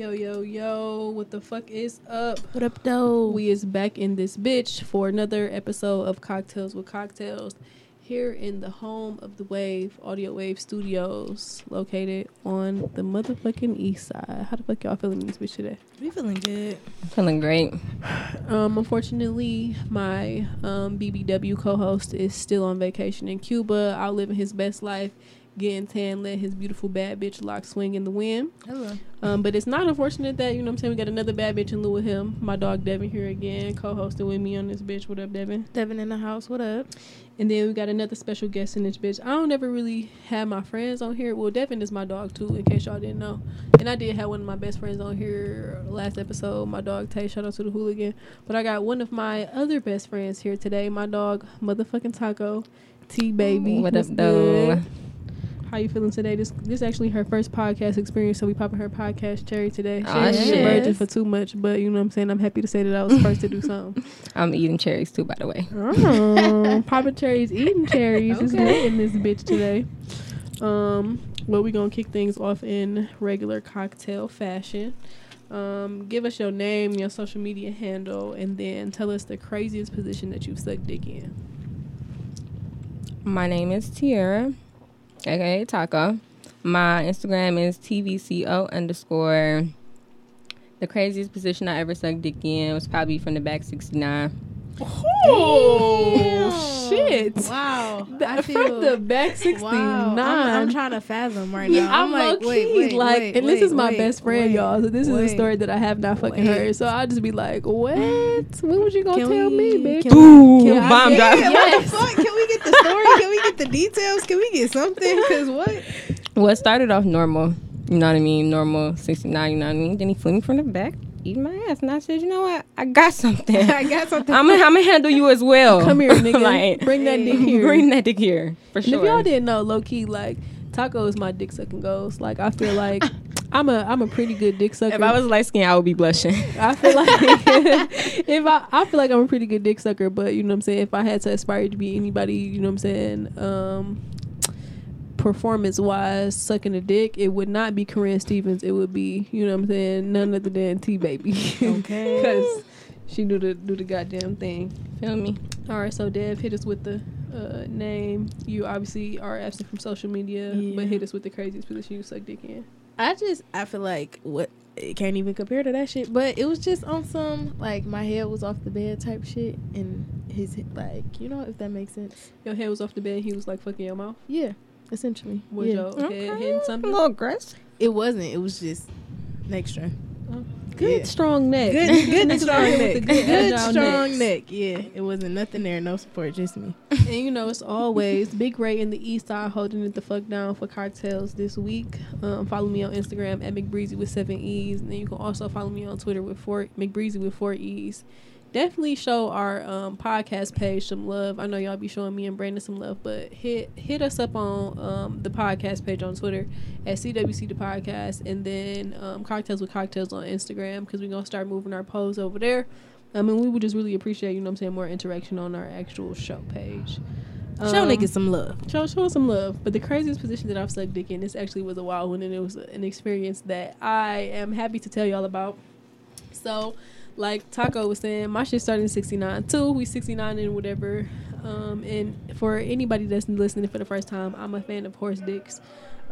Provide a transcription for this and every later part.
Yo, yo, yo, what the fuck is up? What up, though? We is back in this bitch for another episode of Cocktails with Cocktails here in the home of the Wave, Audio Wave Studios, located on the motherfucking east side. How the fuck y'all feeling in this bitch today? We feeling good. Feeling great. Um, unfortunately, my um, BBW co-host is still on vacation in Cuba, out living his best life, getting tan, let his beautiful bad bitch lock swing in the wind. Hello. Um, but it's not unfortunate that, you know what I'm saying, we got another bad bitch in lieu of him. My dog Devin here again, co-hosting with me on this bitch. What up, Devin? Devin in the house. What up? And then we got another special guest in this bitch. I don't ever really have my friends on here. Well, Devin is my dog too, in case y'all didn't know. And I did have one of my best friends on here last episode, my dog Tay. Shout out to the hooligan. But I got one of my other best friends here today, my dog motherfucking Taco, T baby. What up, What's though? How you feeling today? This this actually her first podcast experience, so we popping her podcast cherry today. She Aw, ain't been shit. virgin for too much, but you know what I'm saying. I'm happy to say that I was first to do something. I'm eating cherries too, by the way. Oh, popping cherries, eating cherries. It's Okay. lit in this bitch today. Um, well, we gonna kick things off in regular cocktail fashion. Um, give us your name, your social media handle, and then tell us the craziest position that you've sucked dick in. My name is Tiara, aka Taco. My Instagram is tvco underscore. The craziest position I ever sucked dick in was probably from the back 69. Oh shit! Wow. That- I feel, from the back sixty Wow. I'm, I'm trying to fathom right Yeah, now. I'm, like, low wait, wait, like, wait, and this is my wait, best friend, wait, y'all. So this is a story that I have not fucking wait. heard. So I'll just be like, mm. what? When was you gonna Can tell we- me, bitch? can Ooh, Can bomb drop. Yes. what the fuck? Can we get the story? Can we get the details? Can we get something? Because what? Well, it started off normal. You know what I mean? Normal 69, you know what I mean? Then he flew me from the back, eating my ass. And I said, you know what? I got something. I got something. I'm to handle you as well. Come here, nigga. like, Bring that dick here. Bring that dick here. For And sure. if y'all didn't know, low key, like Taco is my dick sucking ghost. Like I feel like I'm a I'm a pretty good dick sucker. if I was light skinned, I would be blushing. I feel like if I I feel like I'm a pretty good dick sucker, but you know what I'm saying. If I had to aspire to be anybody, you know what I'm saying, um, performance wise, sucking a dick, it would not be Karrine Steffans. It would be you know what I'm saying, none other than T baby. Okay. because she do the do the goddamn thing. Feel me? All right, so Dev, hit us with the uh, name. You obviously are absent from social media, Yeah. but hit us with the craziest position you suck dick in. I just I feel like what it can't even compare to that shit. But it was just on some like my head was off the bed type shit, and his like you know if that makes sense. Your head was off the bed. He was like fucking your mouth. Yeah, essentially. Was yeah. your head hitting A something? little aggressive. It wasn't. It was just neck strength. Good Yeah. strong neck. Good, good strong neck. with Good, strong necks. neck. Yeah, it wasn't nothing there. No support, just me. And you know, it's always Big Ray in the East Side holding it the fuck down for cartels this week. Um, follow me on Instagram at McBreezy with seven E's, and then you can also follow me on Twitter with four McBreezy with four E's. Definitely show our um, podcast page some love. I know y'all be showing me and Brandon some love, but hit hit us up on um, the podcast page on Twitter at CWC the podcast, and then um, Cocktails with Cocktails on Instagram because we're gonna start moving our posts over there. I mean, we would just really appreciate, you know what I'm saying, more interaction on our actual show page. Show Um, niggas some love. Show, show us some love. But the craziest position that I've sucked dick in, this actually was a wild one, and it was an experience that I am happy to tell y'all about. So, like Taco was saying, my shit started in 69 too. We 69 and whatever. Um, and for anybody that's listening for the first time, I'm a fan of horse dicks.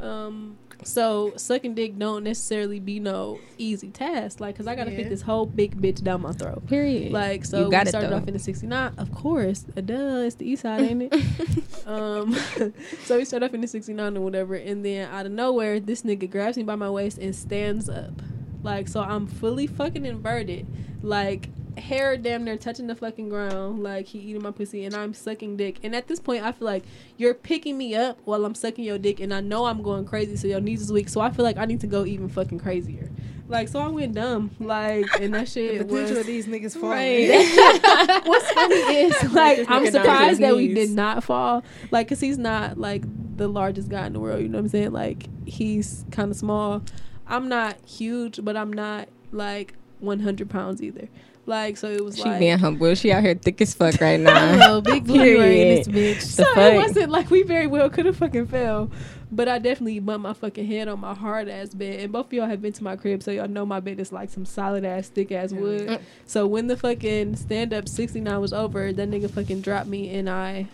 Um, so sucking dick don't necessarily be no easy task. Like, cause I gotta Yeah. fit this whole big bitch down my throat. Period. Like so, You got we started though. off in the '69. Of course, It does. it's the East Side, ain't it? um, so we started off in the '69 or whatever, and then out of nowhere, this nigga grabs me by my waist and stands up, like so I'm fully fucking inverted, like hair damn near touching the fucking ground, like he eating my pussy, and I'm sucking dick. And at this point, I feel like you're picking me up while I'm sucking your dick, and I know I'm going crazy, so your knees is weak. So I feel like I need to go even fucking crazier. Like so, I went dumb, like, and that shit the potential was of these niggas falling. Right. What's funny is like I'm nigga down to surprised his that we did not fall. Like, cause he's not like the largest guy in the world. You know what I'm saying? Like, he's kind of small. I'm not huge, but I'm not like 100 pounds either. Like so, it was She like. being humble. She out here thick as fuck right now. don't big blue Period. in this bitch. so The it wasn't like we very well could have fucking fell, but I definitely bumped my fucking head on my hard ass bed. And both of y'all have been to my crib, so y'all know my bed is like some solid ass thick ass wood. Mm. So when the fucking stand up sixty nine was over, that nigga fucking dropped me and I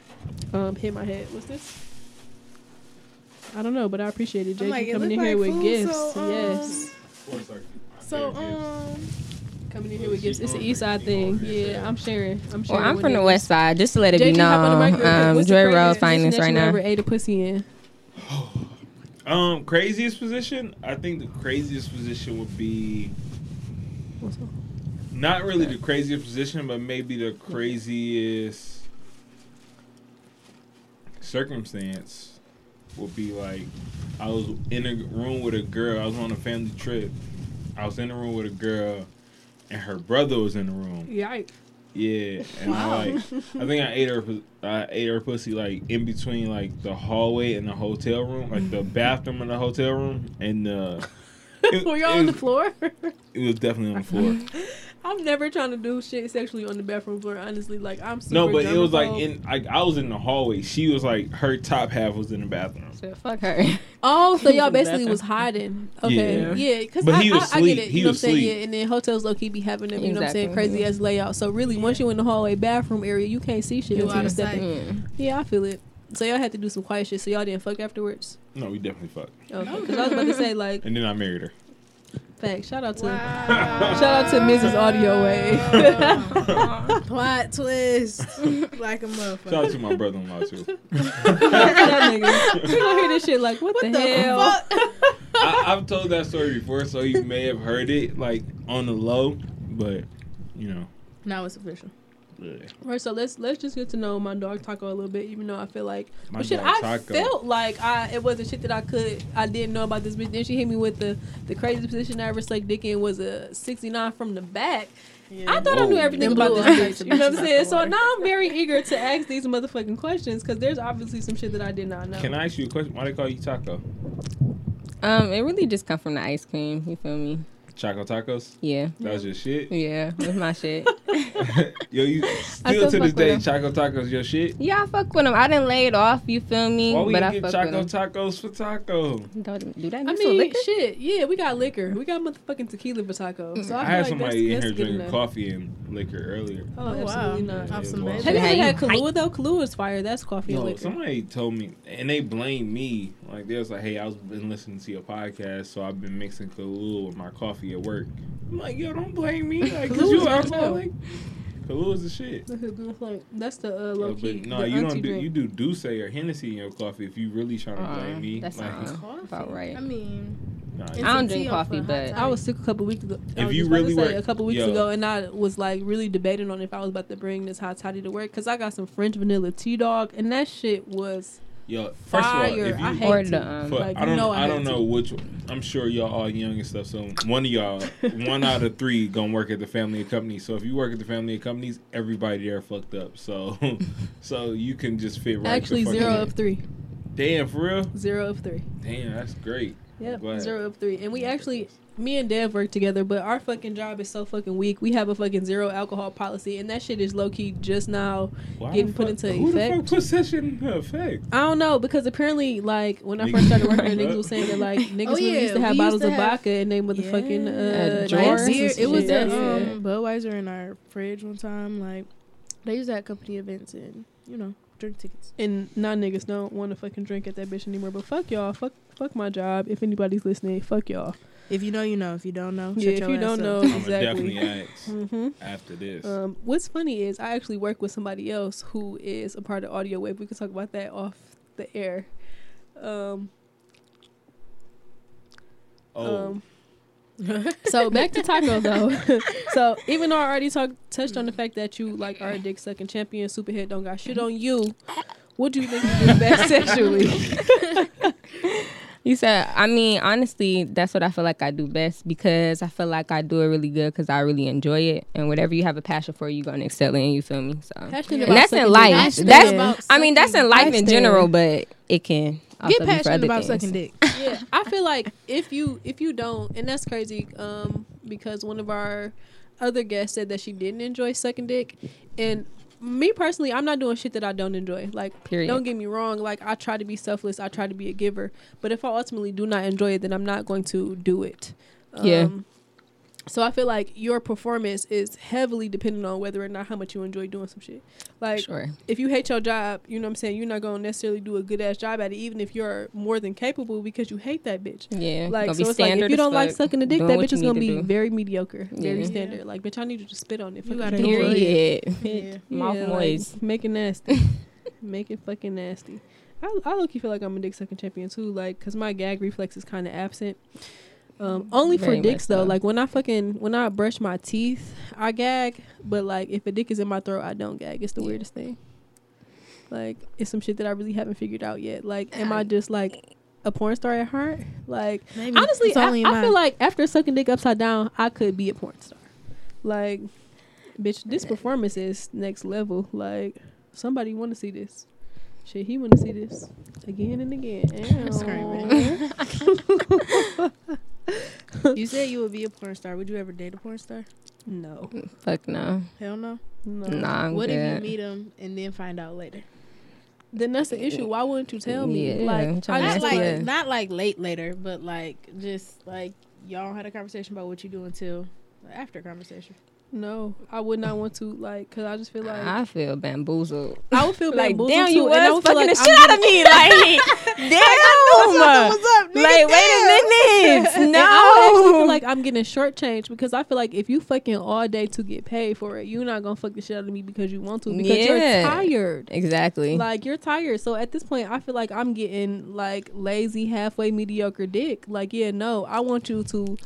um hit my head. What's this? I don't know, but I appreciate it. I'm like, coming in look here with food, gifts. so, um, yes. So um, Coming in here with gifts. It's an east side thing. Yeah, I'm sharing. I'm sharing. Well. I'm from the niggas. west side. Just to let it be JG, hop on the mic known, real quick. um, What's the Joy craziest Rose position finest right you now. Ever ate a pussy in? Um, craziest position. I think the craziest position would be What's up? not really the craziest position, but maybe the craziest circumstance would be like I was in a room with a girl. I was on a family trip. I was in the room with a girl, and her brother was in the room. Yikes. Yeah, and I like I think I ate her I ate her pussy like in between like the hallway and the hotel room, like the bathroom in the hotel room, and it, Were y'all on the floor? It was definitely on the floor. I'm never trying to do shit sexually on the bathroom floor. Honestly, like I'm super No, but it was like in like I was in the hallway. She was like her top half was in the bathroom. So fuck her. Oh, so y'all basically was hiding. Okay, Yeah. yeah, because But I, I, I get asleep. it. He You know what I'm saying? asleep. Yeah, and then hotels low key be having them. You know what I'm saying? Exactly. Crazy ass layout. So really, once you in the hallway bathroom area, you can't see shit You until you of step in. Yeah, I feel it. So y'all had to do some quiet shit. So y'all didn't fuck afterwards. No, we definitely fucked. Okay, because I was about to say like, And then I married her. Facts. Shout out to. wow. Shout out to Mrs. Audio Wave. Plot twist, like a motherfucker. Shout out to my brother-in-law too. that nigga. You gonna hear this shit like, what, What the, the hell? fuck? I, I've told that story before, so you may have heard it like on the low, but you know. Now it's official. Yeah. Right, so let's let's just get to know my dog Taco a little bit, even though I feel like My but shit, I Taco. felt like I it wasn't shit that I could I didn't know about this bitch. Then she hit me with the the craziest position I ever sucked dick in was a sixty nine from the back. I thought I knew everything Them about blue this eyes bitch. You know what I'm saying? So now I'm very eager to ask these motherfucking questions because there's obviously some shit that I did not know. Can I ask you a question? Why they call you Taco? Um, it really just come from the ice cream. You feel me? Choco tacos? Yeah. That was your shit. Yeah, that's my shit. Yo, you still still to this day, them. Choco tacos your shit. Yeah, I fuck with them. I didn't lay it off. You feel me? Why we but didn't I get fuck Choco tacos for taco? Don't do that. I mean, with liquor? shit. Yeah, we got liquor. We got motherfucking tequila for taco. So I, I, had like somebody in that's, here drinking coffee and liquor earlier. Oh, Oh, wow. absolutely not. Off Yeah, some well. baby. Have you ever Hey, had you Kahlua though? Kahlua is fire. That's coffee and Yo, liquor. somebody told me, and they blame me. Like they was like, "Hey, I was been listening to your podcast, so I've been mixing Kahlua with my coffee at work." I'm like, "Yo, don't blame me, like, cause Kahlua you is good, alcoholic." Kahlua is the shit. That's a. That's the uh, low but key. no, the you don't do. drink. You do D'ussé or Hennessy in your coffee if you really trying to Uh-uh, blame me. that like, sounds- About right. I mean, nah, I don't drink coffee, but- hot I was sick a couple weeks ago. I If was you just about to really say were- a couple weeks yo. ago, and I was like really debating on if I was about to bring this hot toddy to work because I got some French vanilla tea dog, and that shit was yo, first of all, if you I hate Or tea. um, For- like, I don't. know I, I don't know tea. which. I'm sure y'all all young and stuff. So one of y'all, one out of three, gonna work at the family of companies. So if you work at the family of companies, everybody there fucked up. So, so you can just fit right. Actually, fuck zero in. of three. Damn, for real. Zero of three. Damn, that's great. Yep, Glad. zero of three. And we actually, me and Dev work together, but our fucking job is so fucking weak. We have a fucking zero alcohol policy, and that shit is low key just now. Why Getting put fuck- into who the effect? fuck puts that shit into effect? I don't know because apparently, like when I first started working, there, niggas up. was saying that like niggas Oh, really yeah, used to have we bottles to of have- vodka and they motherfucking Yeah. uh, At drinks Jordan? and beer. It was shit. at um, Budweiser in our fridge one time. Like they used that company events and you know drink tickets. and non niggas don't want to fucking drink at that bitch anymore. But fuck y'all, fuck fuck my job. If anybody's listening, fuck y'all. If you know, you know. If you don't know, Yeah, if you don't up. know- I'm gonna Exactly. definitely ask hmm after this. Um, what's funny is I actually work with somebody else who is a part of Audio Wave. We can talk about that off the air. Um, oh, um, so back to taco though. so even though I already talked touched on the fact that you like are a dick sucking champion, superhead don't got shit on you. What do you think you do best sexually? You said, I mean, honestly, that's what I feel like I do best because I feel like I do it really good because I really enjoy it. And whatever you have a passion for, you're going to excel in, you feel me? So, Passionate and about that's in life. dick. That's, I mean, that's in life I in general, but it can also Get be for passionate other about things. sucking dick. yeah, I feel like if you if you don't, and that's crazy, um, because one of our other guest said that she didn't enjoy sucking dick, and me personally, I'm not doing shit that I don't enjoy. Like, Period. don't get me wrong. Like, I try to be selfless. I try to be a giver. But if I ultimately do not enjoy it, then I'm not going to do it. Yeah. Um, So I feel like your performance is heavily dependent on whether or not how much you enjoy doing some shit. Like, sure. if you hate your job, you know what I'm saying, you're not going to necessarily do a good ass job at it, even if you're more than capable because you hate that bitch. Yeah. Like, so it's like, if you don't like sucking the dick, that bitch is going to need be do. very mediocre, very Yeah. standard. Like, bitch, I need you to spit on it. You Fuck gotta you It. Period. Yeah. Mouth Yeah, moist. Like, make it nasty. make it fucking nasty. I, I look, you feel like I'm a dick sucking champion too, like, cause my gag reflex is kind of absent. Um, only Very for dicks though. Like when I fucking when I brush my teeth, I gag. But like if a dick is in my throat, I don't gag. It's the Yeah. weirdest thing. Like it's some shit that I really haven't figured out yet. Like, am I just like a porn star at heart? Like Maybe. honestly, I, I feel like after sucking dick upside down, I could be a porn star. Like, bitch, this performance is next level. Like, somebody want to see this. Shit, he want to see this again and again. I'm Screaming. Ew. you said you would be a porn star. Would you ever date a porn star? no, Fuck no. Hell no. no. Nah, I'm what good. if you meet him and then find out later? Then that's the issue. Why wouldn't you tell me? Yeah, like, I'm I to Not like, you. not like late later, but like just like y'all had a conversation about what you do until after conversation. No, I would not want to. Like, cause I just feel like I, feel bamboozled. I would feel Like, bamboozled damn, you and I was fucking like the I'm shit out of me. Like, damn. up, Like, wait a minute. And I actually feel like I'm getting shortchanged because I feel like if you fucking all day to get paid for it, you're not gonna fuck the shit out of me because you want to because Yeah. you're tired. Exactly. Like you're tired. So at this point, I feel like I'm getting like lazy, halfway mediocre dick. Like yeah, no, I want you to.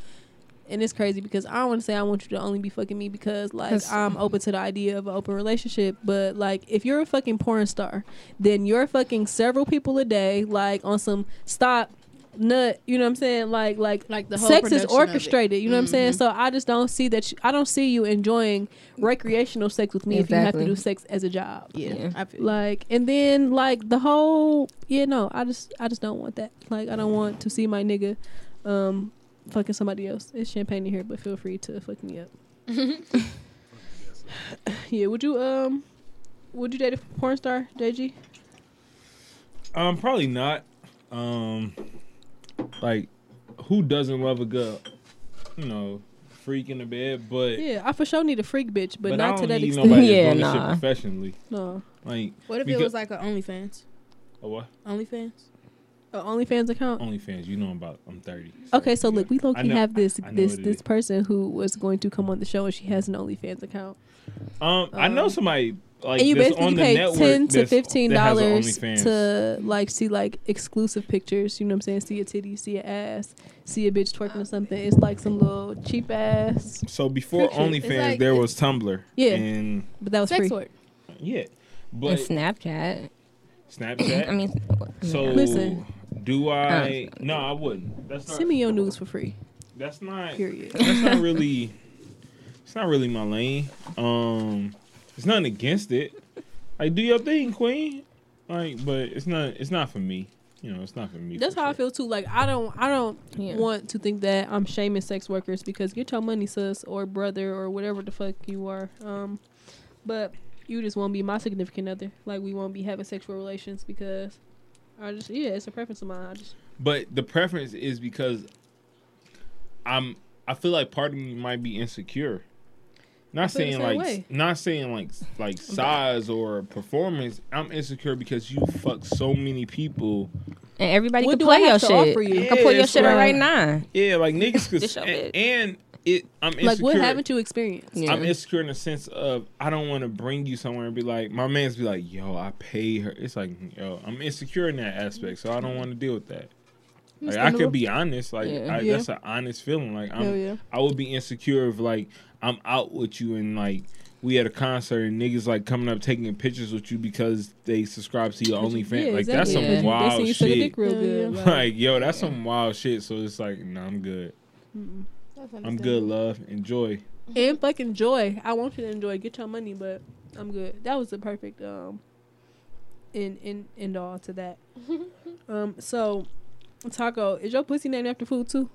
And it's crazy because I don't want to say I want you to only be fucking me because like I'm open to the idea of an open relationship. But like if you're a fucking porn star, then you're fucking several people a day, like on some stop nut. You know what I'm saying? Like like Like the whole sex is production of it. orchestrated. You know what I'm saying? Mhm. So I just don't see that. You, I don't see you enjoying recreational sex with me if you have to do sex as a job. Yeah, Yeah. I feel Like and then like the whole yeah no I just I just don't want that. Like I don't want to see my nigga um fucking somebody else. It's champagne in here, but feel free to fuck me up. yeah, would you um would you date a porn star, JG? Um, probably not. Um, like, who doesn't love a good, you know, freak in the bed? But Yeah, I for sure need a freak bitch, but, but, not I to don't that need extent. Yeah, that's nah. shit professionally. No. Like, What if because- it was like a OnlyFans? a what? OnlyFans? A OnlyFans account. OnlyFans. You know I'm about. I'm thirty. Okay, so look, we low key know- have this I know this this is. person who was going to come on the show and she has an OnlyFans account. Um, I know Um, somebody like and you basically on the pay ten to fifteen that has a dollars to like see like exclusive pictures. You know what I'm saying? See a titty, see a ass, see a bitch twerking or something. It's like some little cheap ass, So before Freak shit. OnlyFans, like- there was Tumblr. Yeah. And but that was Sex free. work. yeah, And but Snapchat. Snapchat. I mean, so. Listen. Do I? No, I wouldn't. That's not. Send me your news for free. That's not. Period. That's not really. It's not really my lane. Um, it's nothing against it. Like, do your thing, Queen. Like, but it's not. It's not for me. You know, it's not for me. That's for how I feel too. Like I don't I don't Yeah. want to think that I'm shaming sex workers because get your money, sis, or brother, or whatever the fuck you are. Um, but you just won't be my significant other. Like we won't be having sexual relations because I just yeah, it's a preference of mine. I just But the preference is because I'm. I feel like part of me might be insecure. Not saying like, way. not saying like, like size or performance. I'm insecure because you fuck so many people. And everybody What can play your shit. offer you? You can pull your shit out so- right now. Yeah, like niggas could, This your and, and it. I'm insecure. like what haven't you experienced? Yeah. I'm insecure in the sense of I don't want to bring you somewhere and be like, my man's be like, yo, I pay her. It's like, yo, I'm insecure in that aspect, so I don't want to deal with that. Like I Understandable. could be honest, like Yeah. I, Yeah. that's an honest feeling. Like I'm, yeah. I would be insecure if like I'm out with you and like we at a concert and niggas like coming up taking pictures with you because they subscribe to your OnlyFans. Yeah, like that's some Yeah. They see wild you shit. dick real good. yeah. Like, Like yo, that's some wild shit. So it's like, no, I'm good. mm-mm. I'm good, love. Enjoy. and fucking joy. I want you to enjoy. Get your money, but I'm good. That was the perfect um in in end all to that. um so Taco, is your pussy named after food too?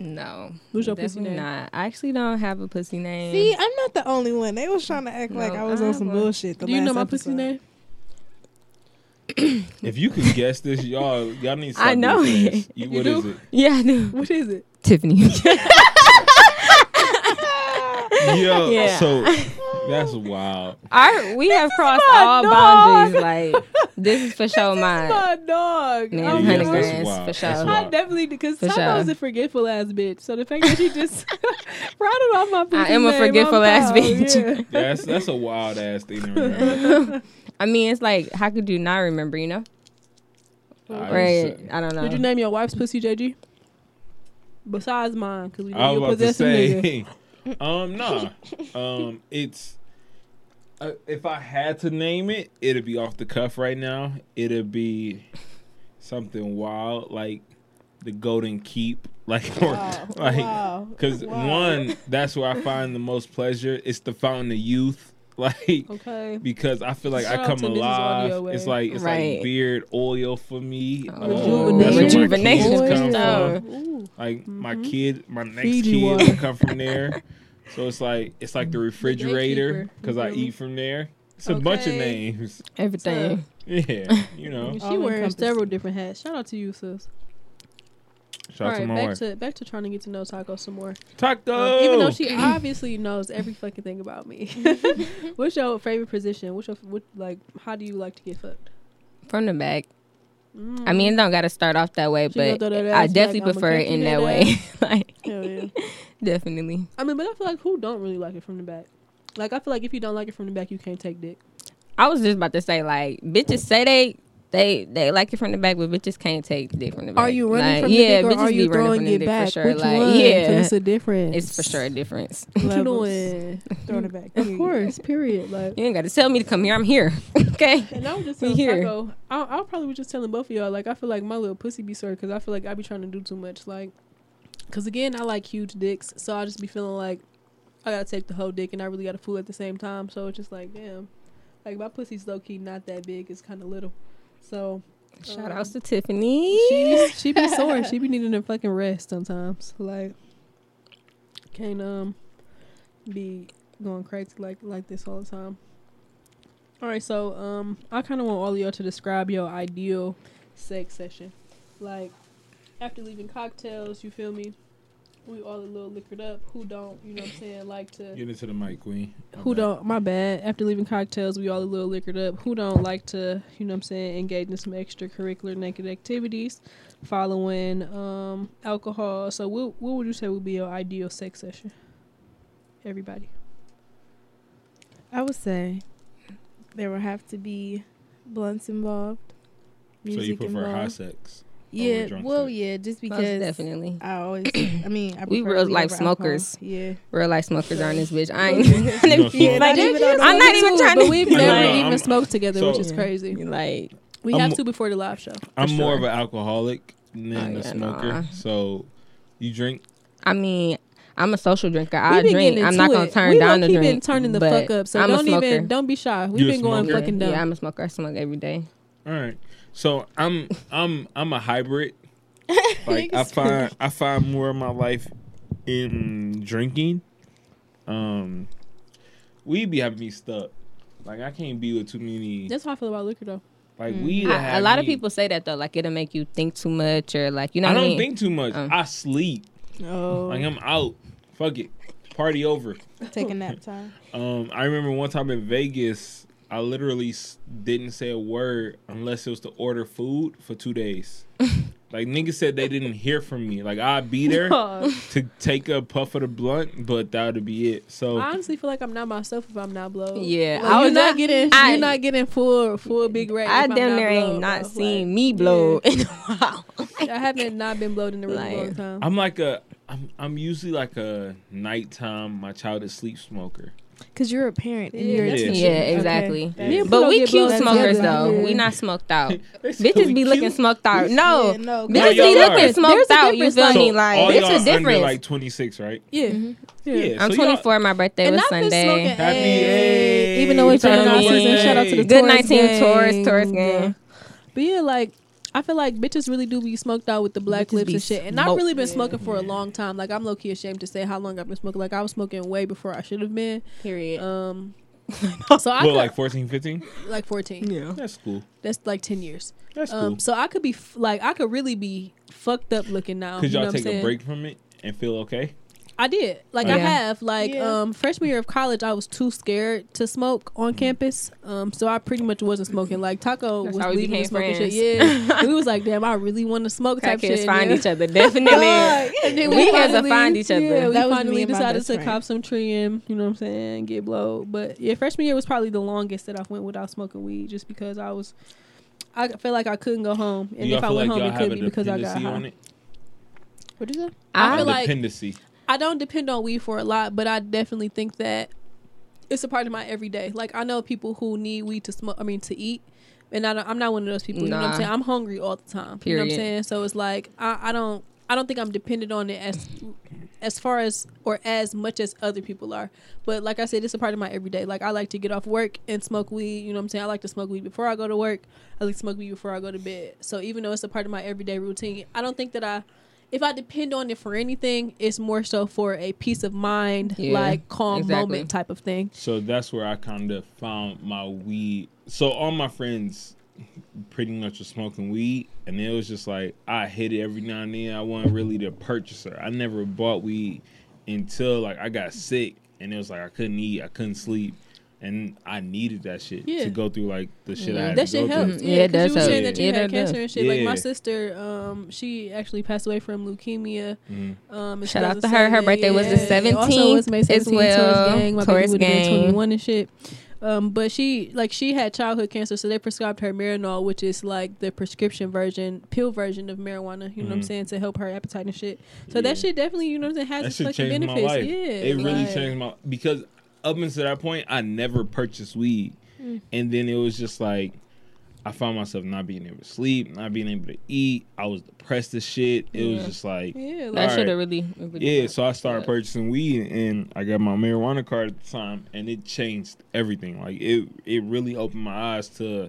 No. What's your pussy definitely name? Not. I actually don't have a pussy name. See, I'm not the only one. They was trying to act like I was I on some a- bullshit. The Do you know last my pussy name? If you could guess this, y'all, y'all need. To I know being it. You, You what do? is it? yeah, I do. What is it? Tiffany. Yo, Yeah. so that's wild. Our, we have crossed all dog. boundaries. Like this is for sure mine. My dog. Man, I'm hundred that's wild. for That's sure. wild. I definitely because For Taco is sure. a forgetful ass bitch. So the fact that she just brought it off my pussy am a forgetful I'm ass proud, bitch. That's that's a wild ass thing to remember. I mean, it's like how could you not remember? You know, I right? just- I don't know. Did you name your wife's pussy JG? Besides mine, because we I know was you a about to possessive nigga. say, um, nah, um, it's uh, if I had to name it, it'd be off the cuff right now. It'd be something wild like the Golden Keep, like or Wow. like wow. because Wow. one that's where I find the most pleasure. It's the fountain of youth, like. Okay. Because I feel like Shout I come alive. It's like it's Right. like beard oil for me. Oh, Um, that's rejuvenation kids for come sure. from. Like my Mhm. kid, my next Fiji kid will come from there. So it's like it's like the refrigerator because I Mhm. eat from there. It's a bunch of names. Everything. Yeah, you know. She All wearing several different hats. Shout out to you, sis. Shout out All to back wife. to back to trying to get to know Taco some more. Taco. Um, even though she obviously knows every fucking thing about me. What's your favorite position? What's your what like? How do you like to get fucked? From the back. Mm. I mean, it don't got to start off that way, She but that I definitely back, prefer it in that that way. like, yeah. definitely. I mean, but I feel like who don't really like it from the back? Like I feel like if you don't like it from the back, you can't take dick. I was just about to say, like, bitches say they they they like it from the back, but bitches can't take dick from the back. Are you running Like, from the yeah, dick or bitches are be you running throwing from the it dick back? For sure. Which like, one? 'Cause yeah, it's a difference. it's for sure a difference. What you doing? Throwing it back. Of course, period. Like, You ain't got to tell me to come here. I'm here. okay. and I was just We telling here. Taco, I, I probably was just telling both of y'all. Like, I feel like my little pussy be sore because I feel like I be trying to do too much. Like, because again, I like huge dicks, so I just be feeling like I gotta take the whole dick and I really gotta fool at the same time. So it's just like, damn, like my pussy's low key not that big. It's kind of little. So Shout um, outs to Tiffany. she be, she be sore. She be needing a fucking rest sometimes. Like can't um be going crazy like like this all the time. All right, so um I kind of want all of y'all to describe your ideal sex session. Like after leaving cocktails, you feel me? We all a little liquored up. Who don't, you know what I'm saying, like to Get into the mic, Queen. My who bad. don't my bad after leaving cocktails we all a little liquored up who don't like to you know what i'm saying engage in some extracurricular naked activities following um alcohol so what, what would you say would be your ideal sex session everybody I would say there would have to be blunts involved. So you Music prefer high sex? Yeah, well, sex? yeah, just Most because definitely. I always, I mean, I We prefer real life over alcohol. smokers. Yeah, Real life smokers are in this bitch. I ain't. You don't even smoke? like, not even on the I'm not even Too, trying but to. we've never no, even I'm- smoked together which is crazy like we I'm have to before the live show I'm For more of an alcoholic than Oh, a yeah, smoker. nah. So you drink? I mean, I'm a social drinker. I drink. I'm not gonna turn we down the low-key been turning the fuck up so I'm don't even don't be shy we've You a been going smoker? fucking dumb Yeah, I'm a smoker. I smoke every day. All right. So I'm I'm I'm a hybrid. Like I find I find more of my life in drinking. Um, we be having me stuck. Like I can't be with too many. that's how i feel about liquor though Like Mm. we. I, a lot of people say that though, like it'll make you think too much or like you know I what don't I mean. think too much. Um. I sleep. oh, Like I'm out. Fuck it. Party over. taking a nap time. Um, I remember one time in Vegas, I literally didn't say a word unless it was to order food for two days. like niggas said they didn't hear from me. Like I'd be there to take a puff of the blunt, but that would be it. So I honestly feel like I'm not myself if I'm not blowed. Yeah, Like, I you're was not just- getting I- you're not getting full full big rate. I if I'm damn near ain't not bro. seen Like, me blow in a while. I haven't not been blowed in a really Like, long time. I'm like a I'm I'm usually like a nighttime my child is sleep smoker. Cause you're a parent and Yeah, you're a for teacher. yeah, exactly. That's- Me But we cute smokers though. Yeah. We not smoked out. Bitches we be looking cute. smoked out. No, Yeah, no, No, bitches y'all be looking There's smoked a out. You difference, feel like- me? So Like all it's y'all a under difference. like 26, right? yeah. Mhm. yeah. Yeah. I'm so 24. My birthday And was Sunday. Happy hey, hey. even though it's Happy turning our season. Shout out to the Good Taurus 19 gang. Taurus, Taurus gang. But yeah, like I feel like bitches really do be smoked out with the black Bitches lips and shit. And I've really been smoking for a long time. Like I'm low key ashamed to say how long I've been smoking. Like I was smoking way before I should have been. Period. Um, so I What, could, like 14, 15? like 14. yeah. That's cool. That's like 10 years. That's cool. Um, so I could be f- like I could really be fucked up looking now. Could you know y'all what I'm take a break from it and feel okay? I did. Like Yeah. I have. Like Yeah. um freshman year of college I was too scared to smoke on campus. Um so I pretty much wasn't smoking. Like Taco That's was how we leaving became smoking shit. friends. Yeah. we was like, damn, I really want to smoke type Crackheads shit. find yeah. each other. Definitely. Dog. And then We had to find each other. Yeah, we That was me finally and decided to friend. cop some trim, you know what I'm saying, get blowed. But yeah, freshman year was probably the longest that I went without smoking weed just because I was I felt like I couldn't go home. And if I went like home it could be because I got dependency high. on it? What is that? I I feel A like dependency. I don't depend on weed for a lot, but I definitely think that it's a part of my everyday. Like I know people who need weed to smoke. I mean to eat, and I don't, I'm not one of those people. You know what I'm saying? I'm hungry all the time. You know what I'm saying? So it's like I, I don't I don't think I'm dependent on it as as far as or as much as other people are. But like I said, it's a part of my everyday. Like I like to get off work and smoke weed. You know what I'm saying? I like to smoke weed before I go to work. I like to smoke weed before I go to bed. So even though it's a part of my everyday routine, I don't think that I if I depend on it for anything, it's more so for a peace of mind, Yeah, like calm exactly. moment type of thing. So that's where I kind of found my weed. So all my friends pretty much were smoking weed, and it was just like I hit it every now and then. I wasn't really the purchaser. I never bought weed until like I got sick, and it was like I couldn't eat, I couldn't sleep, and I needed that shit Yeah. to go through like the shit I had That to shit go helps. through. Mhm. Yeah, Yeah, it 'cause does you were help. saying that you Yeah, had cancer does. and shit. Like my sister, um, she actually passed away from leukemia. Mhm. Um, Shout out to her. Her 2007. birthday was the 17th Also was May as 17th, well. Taurus gang. My Taurus baby would have been gang. 21 and shit. Um, but she like she had childhood cancer, so they prescribed her Marinol, which is like the prescription version, pill version of marijuana. You know what I'm Mhm. saying to help her appetite and shit. So Yeah. that shit definitely, you know what I'm saying, has That its shit fucking changed my benefits. life. Yeah, it really like- changed my because up until that point I never purchased weed, Mm. and then it was just like I found myself not being able to sleep, not being able to eat. I was depressed as shit. It was just like Yeah, That should have really, really yeah. So I started purchasing weed, and I got my marijuana card at the time, and it changed everything. Like it, it really opened my eyes to,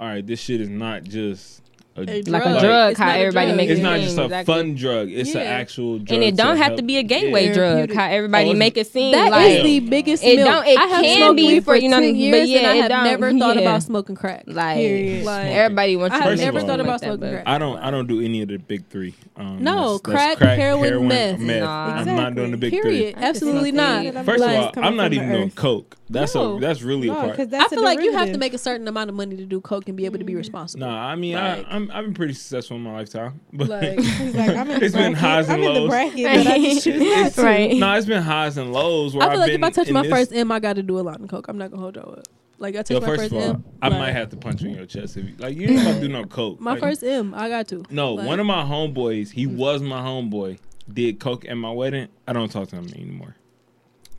all right, this shit is not just a, A like drug. a drug. It's how not everybody drug. makes It's not just a exactly. fun drug. It's an actual drug. and it don't have help- to be a gateway Yeah. drug. How everybody Oh, make it seem That is like the biggest It milk. don't- it I have can smoked be weed for, for you know, 10 but years, yeah, and I have never thought yeah. about smoking crack. like Period. Like, everybody wants I have to First make of never thought about smoking crack. I don't. I don't do any of the big three. Um, No, that's- that's crack, heroin, meth. meth. Nah. I'm not doing the big three. Absolutely not. First of all, I'm not even doing earth. coke. That's No. a that's really a part. because I feel like you have to make a certain amount of money to do coke and be able to be responsible. Nah, I mean, Like- I, I'm I've been pretty successful in my lifetime, but Like- He's like, I'm in the It's been highs and I'm in the lows. bracket, but I just choose not to. right. no, it's been highs and lows. Where I feel I've like if I touch my this- first M, I got to do a lot of coke. I'm not gonna hold y'all up. Like I touch Yo, my first first of all, M. I like, might have to punch you in your chest if you like. You ain't gonna do no coke. my Like, first M. I got to. No, Like- one of my homeboys, he mm. was my homeboy. Did coke at my wedding. I don't talk to him anymore.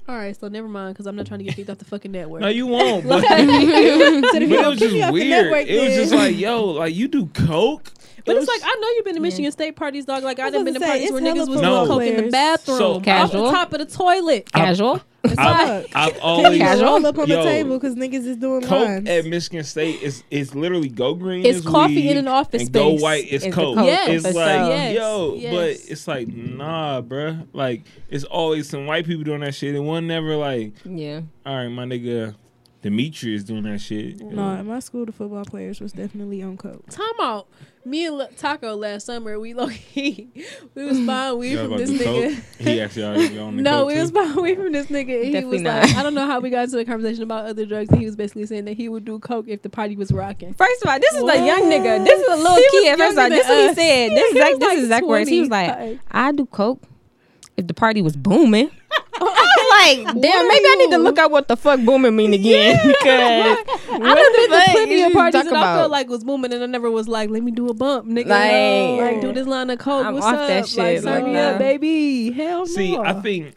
All right, so never mind because I'm not trying to get kicked off the fucking network. No, you won't. But, Like- So but if you it don't was just off weird. network, It was just like, yo, like you do coke. But It it's was- like I know you've been to Michigan State parties, dog. Like I was done been to to say, parties where niggas was No. doing coke in the bathroom, So- off the top of the toilet. Casual. I've. I've always you Casual? roll up on Yo, the table because niggas is doing Coke lines. at Michigan State is is literally go green. It's coffee weed, in an office and go white is coke. Coke, Yes, It's like. Yes, yo, yes. but it's like nah, bruh. Like it's always some white people doing that shit, and one never like, Yeah. all right, my nigga, Dimitri is doing that shit. no, at my school, the football players was definitely on coke. Time out. Me and L- Taco last summer, we low key, we was buying weed from this nigga. coke? He actually already on the No, coke we too? was buying weed from this nigga. And he Definitely was not. like, I don't know how we got into the conversation about other drugs. And he was basically saying that he would do coke if the party was rocking. First of all, this is a young nigga. This is a little He kid. First of all, this is what he said. This is He like this like is exact words. He was like, I do coke if the party was booming. I was like, damn, are maybe I need to look up what the fuck booming mean again because I what done been the to plenty of parties talk that I felt like was booming, and I never was like, "Let me do a bump, nigga." Like- Like, do this line of coke. I'm What's off up? that Like, shit, sign like me that. up, baby. Hell no. See, I think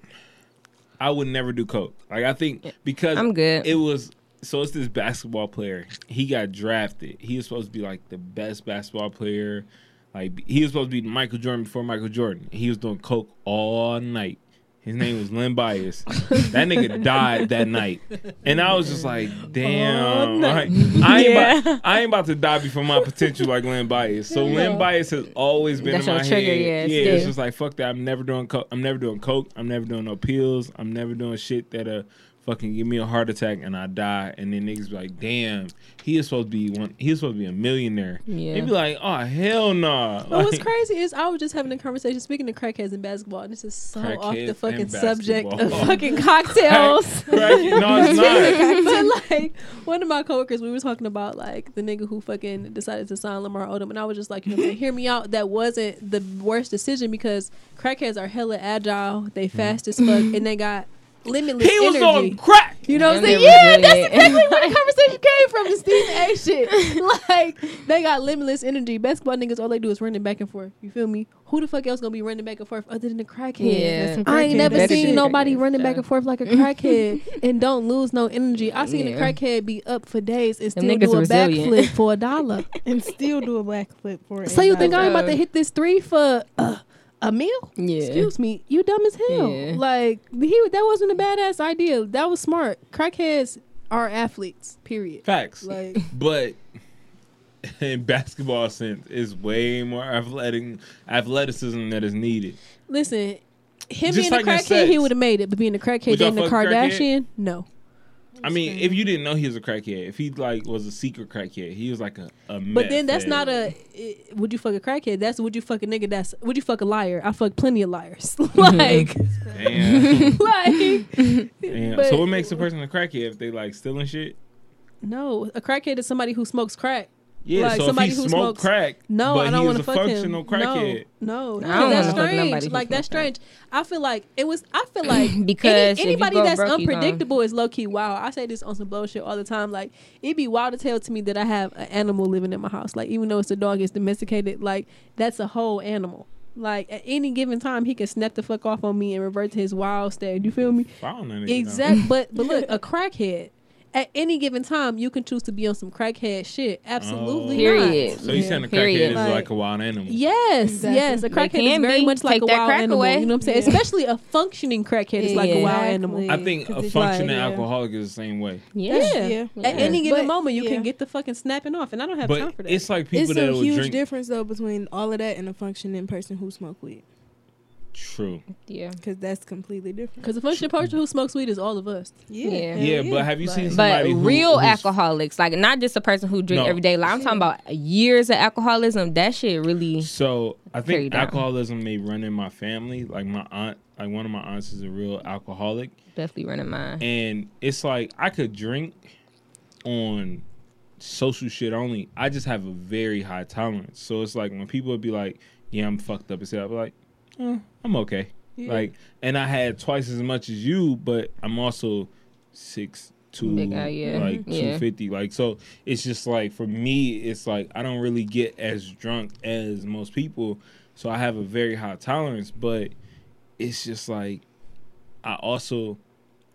I would never do coke. Like I think because I'm good. it was so it's this basketball player. He got drafted. He was supposed to be like the best basketball player. Like he was supposed to be Michael Jordan before Michael Jordan. He was doing coke all night His name was Len Bias. that nigga died that night, and I was just like, "Damn. I, I ain't Yeah. about, I ain't about to die before my potential like Len Bias." So Len Bias has always been That's in my trigger, head. yeah, yeah, it's just like fuck that. I'm never doing coke. I'm never doing coke. I'm never doing no pills. I'm never doing shit that uh fucking give me a heart attack and I die. And then niggas be like, "Damn, he is supposed to be one. He is supposed to be a millionaire." Yeah. They be like, "Oh hell nah." But what's crazy is I was just having a conversation speaking to crackheads in basketball, and this is so off the fucking subject of fucking cocktails. Crack- no, it's not. but like one of my coworkers, we were talking about like the nigga who fucking decided to sign Lamar Odom, and I was just like, you know, hear me out. That wasn't the worst decision because crackheads are hella agile, they fast as fuck, and they got limitless He was energy. on crack. You know what I'm saying? Yeah, really that's exactly where the conversation came from. The Stephen A. shit. Like they got limitless energy. Basketball niggas, all they do is running back and forth. You feel me? Who the fuck else gonna be running back and forth other than the crackhead? Yeah. That's some I ain't crackhead never ass seen nobody Crackhead running back and forth like a crackhead and don't lose no energy. I seen Yeah. a crackhead be up for days and still do a backflip for a dollar. and still do a backflip for it. so you think I'm about to hit this three for uh, a meal? Yeah. Excuse me, you dumb as hell. Yeah. Like he, that wasn't a badass idea. That was smart. Crackheads are athletes. Period. Facts. Like but in basketball sense, it's way more athletic athleticism that is needed. listen, him Just being like a in crackhead, he would have made it. But being a crackhead Would y'all dating a fuck a crackhead? Kardashian, no. I mean, if you didn't know he was a crackhead, if he like was a secret crackhead, he was like a, a But then that's meth not a. a. i- Would you fuck a crackhead? That's would you fuck a nigga? That's would you fuck a liar? I fuck plenty of liars. like, Damn. like, Damn. But- so what makes a person a crackhead if they like stealing shit? no, a crackhead is somebody who smokes crack. Yeah, Like so if somebody he who smoked smokes- crack, No, but I don't want to a fuck functional him. crackhead. No, no, I don't that's wanna fuck nobody strange. Like that's smoke crack. strange. I feel like it was. I feel like Because any, anybody that's broke, you gone. unpredictable is low key wild. I say this on some bullshit all the time. Like it'd be wild to tell to me that I have an animal living in my house. Like even though it's a dog, it's domesticated. Like that's a whole animal. Like at any given time, he can snap the fuck off on me and revert to his wild state. You feel me? Found that nigga, though. Exact. But but look, a crackhead. At any given time, you can choose to be on some crackhead shit. Absolutely Oh. not. Period. So you saying a Period. crackhead is Like- like a wild animal? Yes, Exactly. yes. A crackhead is very be. much like Take a wild crack animal. away. You know what I'm saying? Yeah. Especially a functioning crackhead is like a wild animal. I think a functioning like, yeah. alcoholic is the same way. Yeah. Yeah. Yeah. At any given But- moment, you yeah. can get the fucking snapping off, and I don't have time for that. it's like people It's that a will huge drink. difference though between all of that and a functioning person who smoke weed, True. Yeah. because that's completely different. Because the functioning person who smokes weed is all of us. Yeah. hell Yeah, but have you Like- seen But somebody who, real who's- alcoholics, like not just a person who drink No. every day. Like I'm talking about years of alcoholism. That shit really. So I Carry think down. alcoholism may run in my family. Like my aunt, like one of my aunts is a real alcoholic, Definitely running mine. and it's like I could drink on social shit only. I just have a very high tolerance. So it's like when people would be like, "Yeah, I'm fucked up," and say, "I'm like, eh, I'm okay." Like, and I had twice as much as you, but I'm also six two, guy, yeah. like Yeah. two fifty. Like, so it's just like for me, it's like I don't really get as drunk as most people, so I have a very high tolerance. But it's just like I also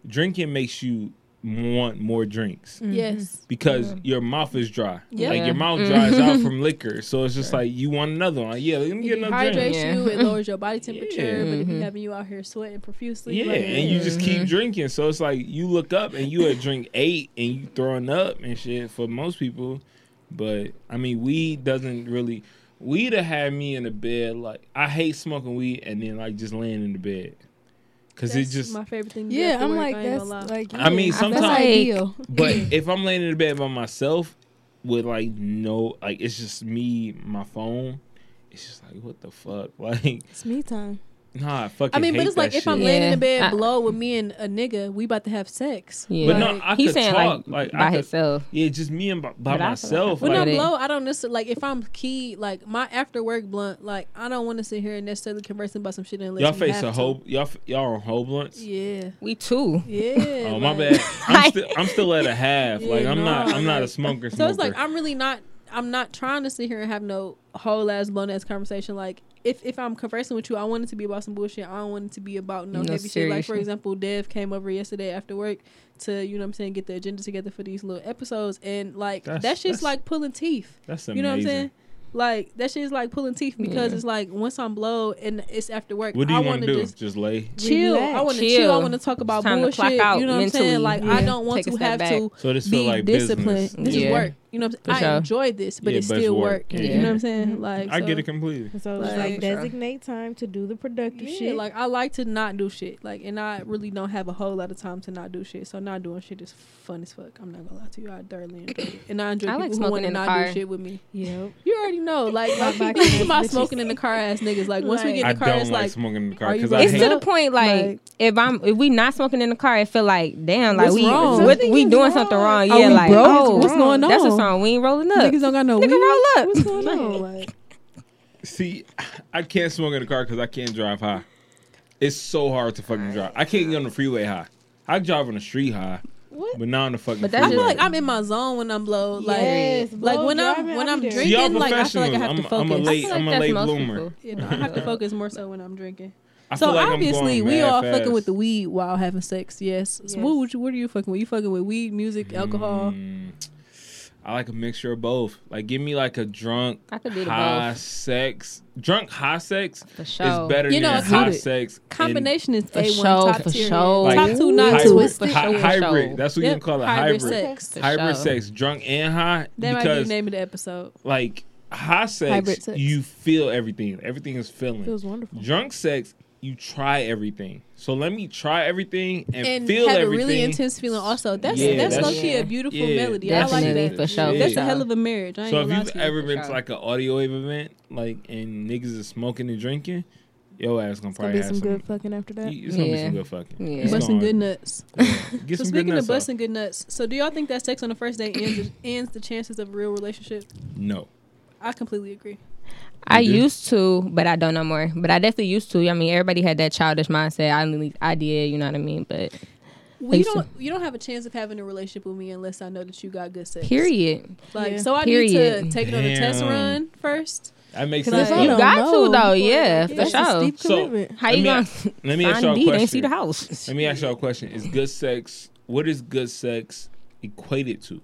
drinking makes you want more drinks mm-hmm. Yes. because mm-hmm. your mouth is dry. Yeah. Like your mouth Mhm. dries out from liquor, so it's just like you want another one. Yeah, let me get another drink. dehydrates Yeah. you. It lowers your body temperature. Yeah. But if you mm-hmm. having you out here sweating profusely, Yeah, like, and you just keep drinking. So it's like you look up and you would drink eight and you throwing up and shit for most people. But I mean, weed doesn't really. Weed have had me in the bed. Like I hate smoking weed and then like just laying in the bed because it just. my favorite thing. Yeah, I'm work, like I ain't that's gonna lie. like. I mean, yeah, sometimes- that's ideal. But if I'm laying in the bed by myself with like no, like it's just me, my phone. It's just like what the fuck, like It's me time. Nah, I fucking. I mean, but it's like that if I'm shit. laying in Yeah. the bed I- below with me and a nigga, we about to have sex. Yeah. But no, I He's could saying talk like, like, I by could- himself. Yeah, just me and by, by But like myself. When I'm it. low, I don't necessarily like if I'm key. Like my after work blunt, like I don't want to sit here and necessarily conversing about some shit unless y'all we face a whole y'all y'all on whole blunts. Yeah, We too. yeah. Oh my like- bad. I'm still I'm still at a half. Yeah, like I'm not I'm not a smoker. So it's like. I'm really not. I'm not trying to sit here and have no whole ass blown ass conversation. Like if if I'm conversing with you, I want it to be about some bullshit. I don't want it to be about no, No heavy shit. Like for example, Dev came over yesterday after work to you know what I'm saying get the agenda together for these little episodes, and like That's- that shit's that's like pulling teeth. That's amazing. You know what I'm saying? Like that shit is like pulling teeth because Yeah. it's like once I'm blow and it's after work. What do you want want to do? just Just lay. chill. I want to Chill. chill. I want to talk about It's time to clock bullshit. you know what I'm saying? mentally. Like I don't want Take to have back. to So this feel be like disciplined. business. This Yeah. is work. You know, what I'm saying? I sure. enjoy this, but Yeah, it's but it's still work. work. Yeah. You know what I'm saying? Like I get it completely. So it's Like, like for sure. designate time to do the productive Yeah, shit. like I like to not do shit. Like, and I really don't have a whole lot of time to not do shit. So not doing shit is fun as fuck. I'm not gonna lie to you. I thoroughly enjoy it, and I enjoy I like people who smoking want to not car. do shit with me. yep. You already know. Like, like Back people ass my smoking in the car ass niggas. Like once we get in the car, don't it's like like smoking in the car because It's to the point like, Like- if I'm if we not smoking in the car, it feel like damn, like we wrong? what, Something we doing something wrong. Yeah, like oh, What's going That's a on? Song. We ain't rolling up. niggas don't got no Nigga, weed. roll up. What's going on? Like, See, I can't smoke in the car because I can't drive high. It's so hard to fucking drive. I can't get on the freeway high. I drive on the street high, What? but not on the fucking But that's I freeway. feel like I'm in my zone when I'm blow. Like, Yes, like blow when I'm when I I'm be y'all drinking, like I feel like I have to professionals. I'm- focus. I'm a I late- feel like I'm a that's late most bloomer. You know, I have to focus more so when I'm drinking. I So feel like I'm obviously, we mad all fast. fucking with the weed while having sex. Yes. So what? What are you fucking with? You fucking with weed, music, alcohol? Mm, I like a mixture of both. Like, give me like a drunk I could do the high both sex. Drunk high sex for is better You know, than it's high rooted. sex. and Combination is a sure, one top for tier. sure. Like, top two, not hybrid, two. twisted. hy- For sure. hybrid. That's what you Yep, can call it. hybrid Hybrid. sex. For Hybrid sure. sex, drunk and high. That might be because the name of the episode. like high sex, sex. you feel everything. Everything is feeling. Feels wonderful. Drunk sex, you try everything. So let me try everything and, And feel have everything. a really intense feeling. Also, that's Yeah, that's, that's- low key yeah. a beautiful Yeah, melody. I like that. for sure. That's for a hell of a marriage. I ain't So if you've to ever For been to like an audio wave event, like and niggas is smoking and drinking, your ass gonna It's gonna probably be have some some. good fucking after that. It's gonna be some good fucking. Yeah. Busting good nuts. yeah. Get So some speaking of nuts off. busting good nuts, so do y'all think that sex on the first date ends ends the chances of a real relationship? No. I completely agree. I You do? used to, but I don't know more. But I definitely used to. I mean, everybody had that childish mindset. I really, I did. You know what I mean? But We used don't. You don't have a chance of having a relationship with me unless I know that you got good sex. period. Like Yeah. so, I need to take it on a test run first. That makes 'Cause sense. if I You got know to though. before, Yeah, for that's That's sure. So- commitment. How you Let gonna Let me ask find y'all a a deed? Ain't see the house. Let me ask y'all a question. Is good sex? What is good sex equated to?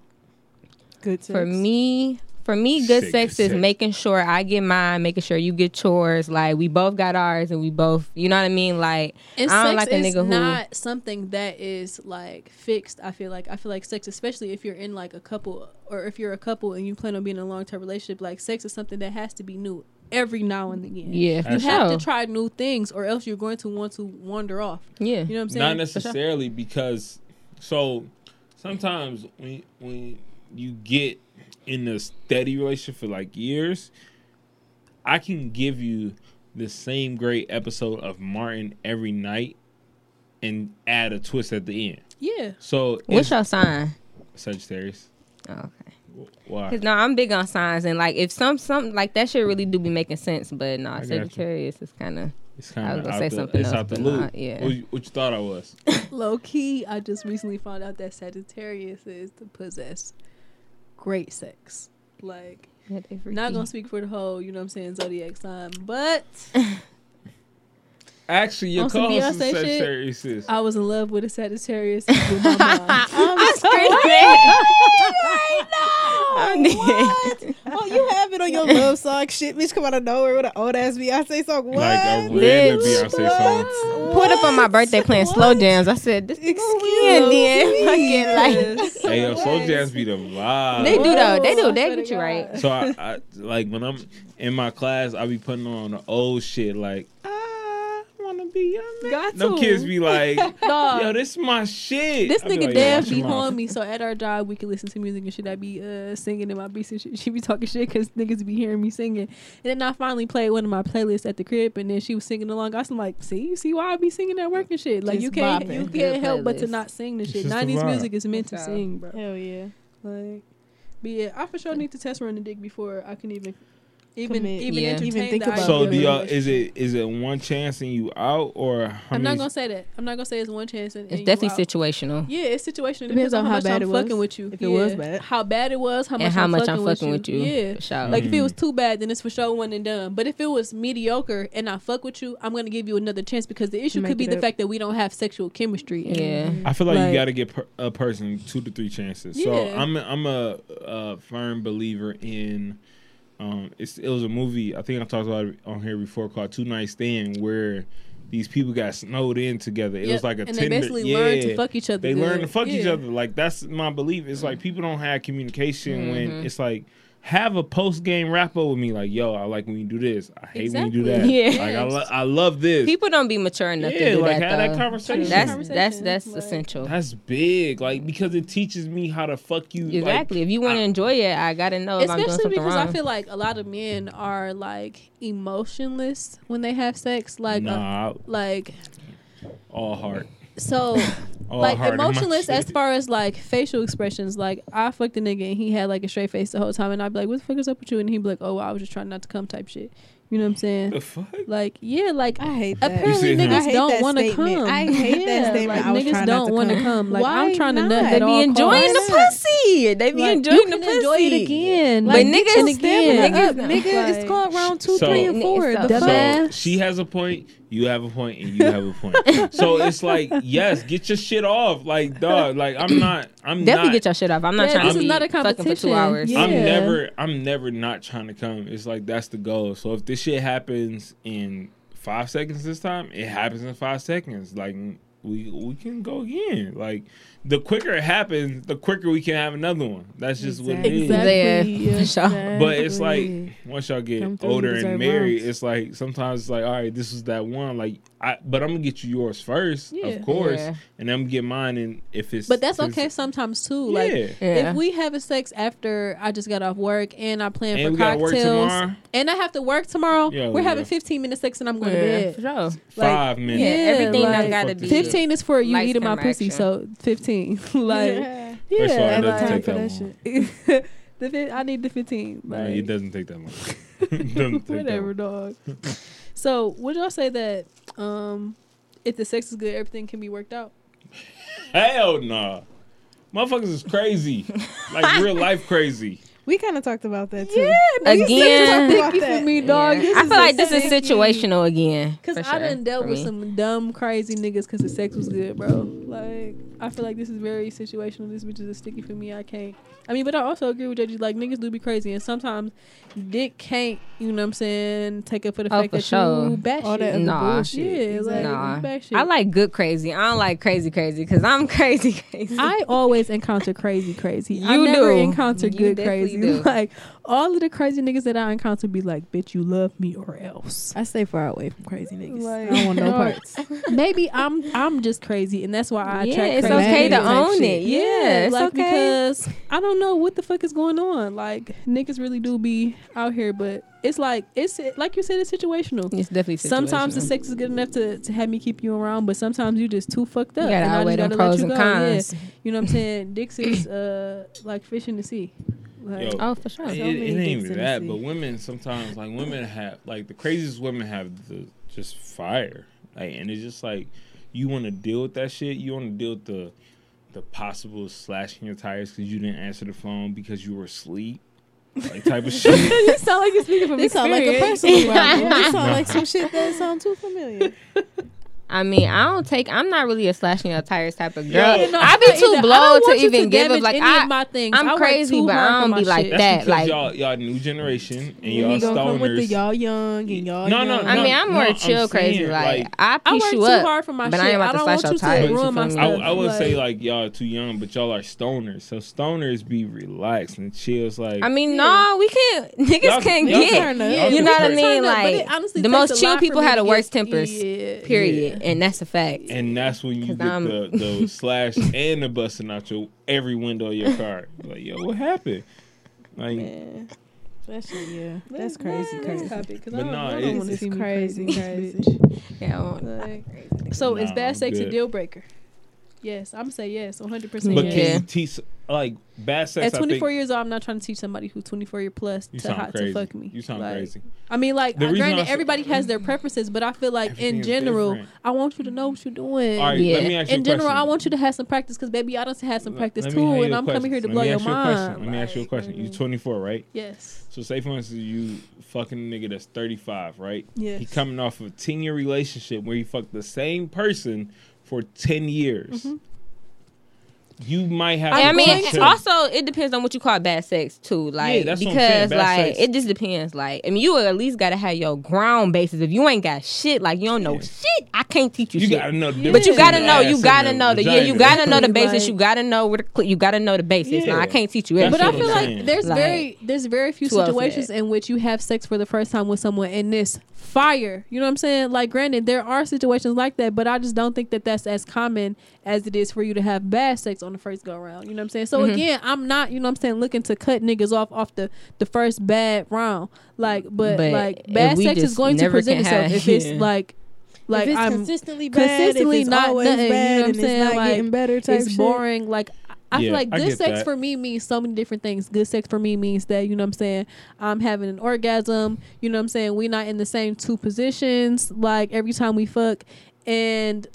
Good sex. For me, for me, good Sick sex is sex. making sure I get mine, making sure you get yours. Like we both got ours, and we both, you know what I mean? Like And I don't sex like a is nigga who- not something that is like fixed. I feel like I feel like sex, especially if you're in like a couple or if you're a couple and you plan on being in a long term relationship, like sex is something that has to be new every now and again. yeah, You for That's have to try new things, or else you're going to want to wander off. yeah, You know what I'm saying? Not necessarily because so sometimes when when you get in a steady relationship for like years, I can give you the same great episode of Martin every night and add a twist at the end. yeah. So What's it's your sign? Sagittarius. Oh, okay. Why? Cause no, I'm big on signs, and like if some something like that shit really do be making sense, but no, I got you. Sagittarius is kind of It's kind I was gonna say the, something it's else, out the but loop. nah, yeah. What, you, what you thought I was? Low key, I just recently found out that Sagittarius is the possess great sex. Like, not gonna speak for the whole, you know what I'm saying, zodiac sign, but Actually, your On some co-host is Beyonce shit? Sagittarius. I was in love with a Sagittarius with my mom. I'm screaming. I'm dead. Oh, you have it on your love song shit, bitch. Come out of nowhere with an old ass Beyonce song. What? Like a random Beyonce song. Pulled up on my birthday playing slow jams. I said, "This Excuse weekend, then me. fucking like." Hey, yo, slow jazz be the vibe. They do though. They do. Oh, they get you right. So I, I like when I'm in my class, I be putting on the old shit like I wanna be a man. Got Them to. kids be like, yo, this is my shit. This I be nigga like, yo, Dev watch be your mouth. home me, so at our job we can listen to music and shit. I be uh, singing in my beats and shit. She be talking shit because niggas be hearing me singing. And then I finally played one of my playlists at the crib, and then she was singing along. I was like, "See, you see why I be singing at work and shit? Like Just you can't, you can't help but to not sing the shit. just Nineties music is meant to sing, bro. Hell yeah. Like, but yeah, I for sure need to test run the dick before I can even, even, Commit. even Yeah. Even think about idea So do y'all? Is it is it one chance and you out or how I'm not gonna say that. I'm not gonna say it's one chance. And, It's and you definitely out. situational. Yeah, it's situational. It Depends depends, on on how how much bad I'm it was. fucking with you. If it was bad. how bad it was, how much and how I'm much fucking I'm fucking with you. Yeah. For sure. Like if it was Mm. too bad, then it's for sure one and done. But if it was mediocre and I fuck with you, I'm gonna give you another chance because the issue Make could be the up. fact that we don't have sexual chemistry. And yeah. I feel like, Like- you got to give per, a person two to three chances. So I'm a, I'm a, a firm believer in Um, it's it was a movie I think I talked about it on here before called Two Night Stand where these people got snowed in together. It Yep. was like a and Tinder. they basically yeah. learn to fuck each other. They good. learn to fuck each other. Like that's my belief. It's like people don't have communication when Mhm. it's like have a post game wrap up with me. Like yo, I like when you do this. I hate when you do that. Yeah. Like I, lo- I love this. People don't be mature enough yeah, to do like that have though. that conversation. That's Conversation. that's that's Like- essential. That's big, like because it teaches me how to fuck you. like, Exactly. if you want to enjoy it, I gotta know if I'm doing Especially because wrong. I feel like a lot of men are like emotionless when they have sex. Like, uh, like all heart. So, oh, like heart emotionless as far as like facial expressions. Like, I fucked a nigga and he had like a straight face the whole time, and I'd be like, "What the fuck is up with you?" And he'd be like, "Oh, I was just trying not to come," type shit. You know what I'm saying? The fuck? Like, yeah, like I hate that. apparently You see him. I niggas don't want to come. I hate that statement. Like I was niggas don't want to come. come. Like Why I'm trying to not? nut they at be enjoying costs. the pussy. They be Like, enjoying you the can pussy. enjoy it again. But Like, niggas and Stamina again. up, Like. It's called round two, So- three, and four. So- The so- fuck? Dumbass. She has a point, you have a point, and you have a point. so it's like, yes, get your shit off. Like, dog, like I'm not I'm Definitely not get your shit off. I'm not Yeah, trying this to is not a fucking for competition. two hours. Yeah. I'm never I'm never not trying to come. It's like that's the goal. So if this shit happens in five seconds this time, it happens in five seconds. Like we we can go again. Like the quicker it happens, the quicker we can have another one. That's just what it is. Exactly. Yeah, for. But it's like once y'all get Come older and married, rounds. it's like sometimes it's like, all right, this is that one. Like I, but I'm gonna get you yours first, Yeah. of course, Yeah. and I'm gonna get mine. And if it's But that's okay sometimes too. Yeah. Like Yeah. if we have a sex after I just got off work and I plan and for we gotta work cocktails tomorrow. and I have to work tomorrow, Yeah, we're yeah. having 15 minutes sex and I'm going Yeah, to for bed. sure. Five minutes. Yeah, everything like, done gotta Fuck be. 15 is for you eating my camera pussy, so 15. like yeah. First of all, it yeah, doesn't take for that that long. shit. the fi- I need the 15. No, Like, it doesn't take that long. take whatever, that long. dog. so would y'all say that um if the sex is good, everything can be worked out? Hell nah. Motherfuckers is crazy. like real life crazy. We kind of talked about that too. Yeah, Again. About Sticky for me, dog. Yeah. I is feel like this is sticky. situational again. Cause for I sure, done dealt with me. some dumb, crazy niggas because the sex was good, bro. Like, I feel like this is very situational. This bitch is a sticky for me. I can't. I mean, but I also agree with JG. Like, niggas do be crazy, and sometimes dick can't. You know what I'm saying? Take up for the Oh, fact for that sure. you bat All that Nah. bullshit. Yeah, like Nah. back shit. I like good crazy. I don't like crazy crazy because I'm crazy crazy. I always encounter crazy, crazy. I You never do. encounter You good definitely crazy. do. Like all of the crazy niggas that I encounter be like, "Bitch, you love me or else." I stay far away from crazy niggas. Like- I don't want no parts. Maybe I'm I'm just crazy, and that's why I yeah, attract it's crazy okay to own shit. it. Yeah, it's like okay. because I don't know what the fuck is going on. Like niggas really do be out here, but it's like it's like you said, it's situational. it's definitely situational. Sometimes the sex is good enough to, to have me keep you around, but sometimes you just too fucked up. You gotta and I outweigh just gotta let pros you and go. cons. Yeah. You know what I'm saying? Dicks is uh like fish in the sea. Like, Yo. Oh, for sure. It, So it ain't even that, but women sometimes like women have like the craziest women have the just fire, like, and it's just like you want to deal with that shit. You want to deal with the the possible slashing your tires because you didn't answer the phone because you were asleep, like type of shit. you sound like you're speaking from This sound like a experience. personal problem. This sound like some shit that sound too familiar. I mean, I don't take. I'm not really a slashing your tires type of girl. Yeah, no, I I'm be too either. I blowed don't to even give damage up. Like any I, of my things. I'm I crazy, but I for don't my be like shit. That's that. Like y'all y'all new generation and And y'all you gonna come with the stoners. y'all young and y'all No, young. no, I mean, I'm more no, I'm chill, crazy. saying, Like, like, I I piece work you too up, hard for my but shit. I ain't I about to don't slash your tires. you my feel me? I, stuff. I would say Like- like y'all too young, but y'all are stoners. So stoners be relaxed and chills. Like I mean, Yeah. no, we can't. Niggas can y'all get. y'all You can know what I mean? Turn up, but Like honestly the most chill people had have to the worst tempers. Yeah. Period, and that's a fact. And that's when you get I'm- the, the slash and the busting out your every window of your car. Like, yo, what happened? Like, Man. That shit, yeah. That's crazy, let's crazy. copy, 'cause But I don't, nah, I it- don't want to It's crazy, crazy, crazy. Yeah, Like, so is Nah, bad I'm sex a deal breaker? Yes, I'm gonna say yes, 100. percent but yes. Can you teach like bad sex? At 24 think, years old, I'm not trying to teach somebody who's 24 year plus to sound how crazy. to fuck me. You sound Like, crazy. I mean, like, The I granted, said- everybody has their preferences, but I feel like in general, different. I want you to know what you're doing. All right, Yeah. let me ask you in a general, question. I want you to have some practice because, baby, I done had some practice let me too, and I'm coming here to question. blow Let me your ask you a mind. question. Let me ask you a Like, question. You're mm-hmm. 24, right? Yes. So say for instance you fucking nigga that's 35, right? Yes. He coming off of a 10 year relationship where he fucked the same person for 10 years. Mhm. you might have. I mean, teach also it depends on what you call bad sex too. Like that's what I'm saying, because bad like sex. it just depends. Like I mean, you at least gotta have your ground basis. If you ain't got shit, like you don't know Yeah. shit, I can't teach you, you shit. gotta know. The But you gotta know. You gotta know the yeah. You gotta know the basis. like- You gotta know where the cl- you gotta know the basis. Now I can't teach you That's But. I feel like there's Like, very there's very few situations in which you have sex for the first time with someone and this fire. You know what I'm saying? Like, granted, there are situations like that, but I just don't think that that's as common as it is for you to have bad sex on the first go round. You know what I'm saying? So Mhm. again, I'm not you know what I'm saying looking to cut niggas off off the the first bad round. Like, but, But like bad sex is going to present itself have- if it's yeah. like like if it's I'm consistently bad, consistently if it's not always nothing, you know bad, what I'm and saying? it's not Like, getting better. Type it's shit. boring. Like I- Yeah, feel like good sex that. for me means so many different things. Good sex for me means that you know what I'm saying I'm having an orgasm. You know what I'm saying we're not in the same two positions. Like every time we fuck, and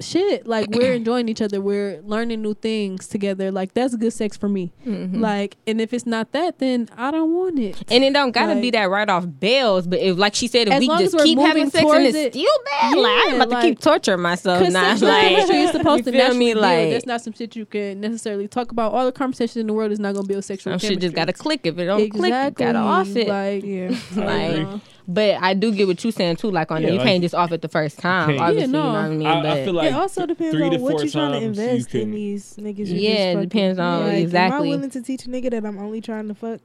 shit, like we're enjoying each other. We're learning new things together. Like that's good sex for me. Mhm. Like and if it's not that, then I don't want it. And it don't gotta be that right off bells, but if like she said, if we just keep having sex and towards it's it- still bad, like i'm Yeah, about to keep torturing myself Because now. sexual Like you're supposed you to feel naturally me? build. Like That's not some shit you can necessarily talk about. All the conversation in the world is not gonna build sexual some chemistry. shit just gotta click. If it don't click, you gotta off it. Like, Yeah. Like, But I do get what you're saying too. Like on Yeah, that, you like, can't just off it the first time. can't- Obviously, Yeah, you know no. what I mean. I, but I feel like it also depends three on what you're trying to times you invest in these niggas. you Yeah, just it depends on- like, Am I willing to teach a nigga that I'm only trying to fuck?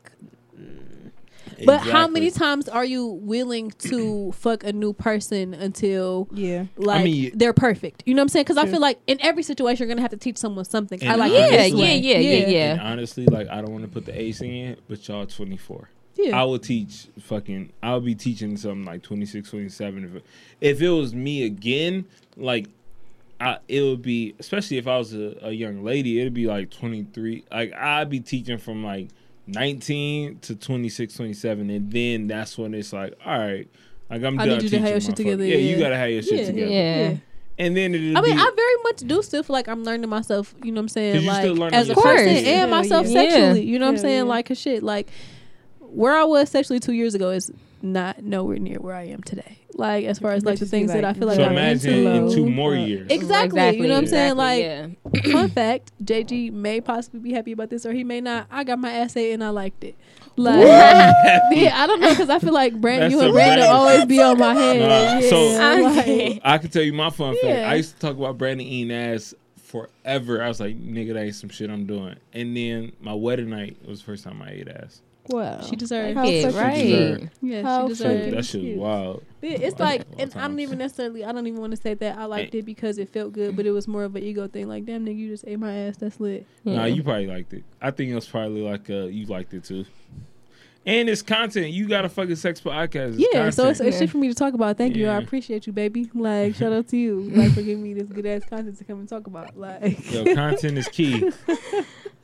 Mm. But how many times are you willing to fuck a new person until Yeah. like mean- they're perfect? You know what I'm saying? Because I feel like in every situation you're gonna have to teach someone something. I And like yeah, it yeah, yeah, yeah, yeah, And honestly, like I don't want to put the ace in, but y'all 24. Yeah. I will teach fucking. I'll be teaching something like 26, 27. If it, if it was me again, like I, it would be especially if I was a, a young lady, it'd be like 23. Like I'd be teaching from like 19 to 26, 27, and then that's when it's like, all right, like I'm I done need you to have teaching your shit together, Yeah, you gotta have your shit Yeah, together. yeah. And then it'll I mean, be, I very much do still feel like I'm learning myself. You know what I'm saying? you still Like learning as a yourself. person Of and course. Yeah, myself yeah. sexually. You know what I'm saying? yeah. Like a shit. Like where I was sexually two years ago is not nowhere near where I am today. Like as far as like the things see, that I feel like so I'm imagine into. in two more years. Exactly. You know what I'm saying? Like yeah. fun fact, JG may possibly be happy about this or he may not. I got my essay and I liked it. Like yeah, I don't know because I feel like Brandon, That's you and Brandon Brandon- always be on my head. Nah, yeah, so- I'm like- I can tell you my fun fact. I used to talk about Brandon eating ass forever. I was like, nigga, that ain't some shit I'm doing. And then my wedding night was the first time I ate ass. Wow. She deserved How Yeah, fucking right. deserve. Yeah, How she So deserved fucking it. that shit was wild. Yeah, it's like, and I don't even necessarily, I don't even want to say that I liked it because it felt good, but it was more of an ego thing. Like, damn nigga, you just ate my ass. That's lit. Nah, you probably liked it. I think it was probably like uh, you liked it too. And it's content. You got a fucking sex podcast. It's yeah, so it's, content. it's shit for me to talk about. Thank you. I appreciate you, baby. Like, shout out to you, like for giving me this good ass content to come and talk about. Like, Yo, content is key.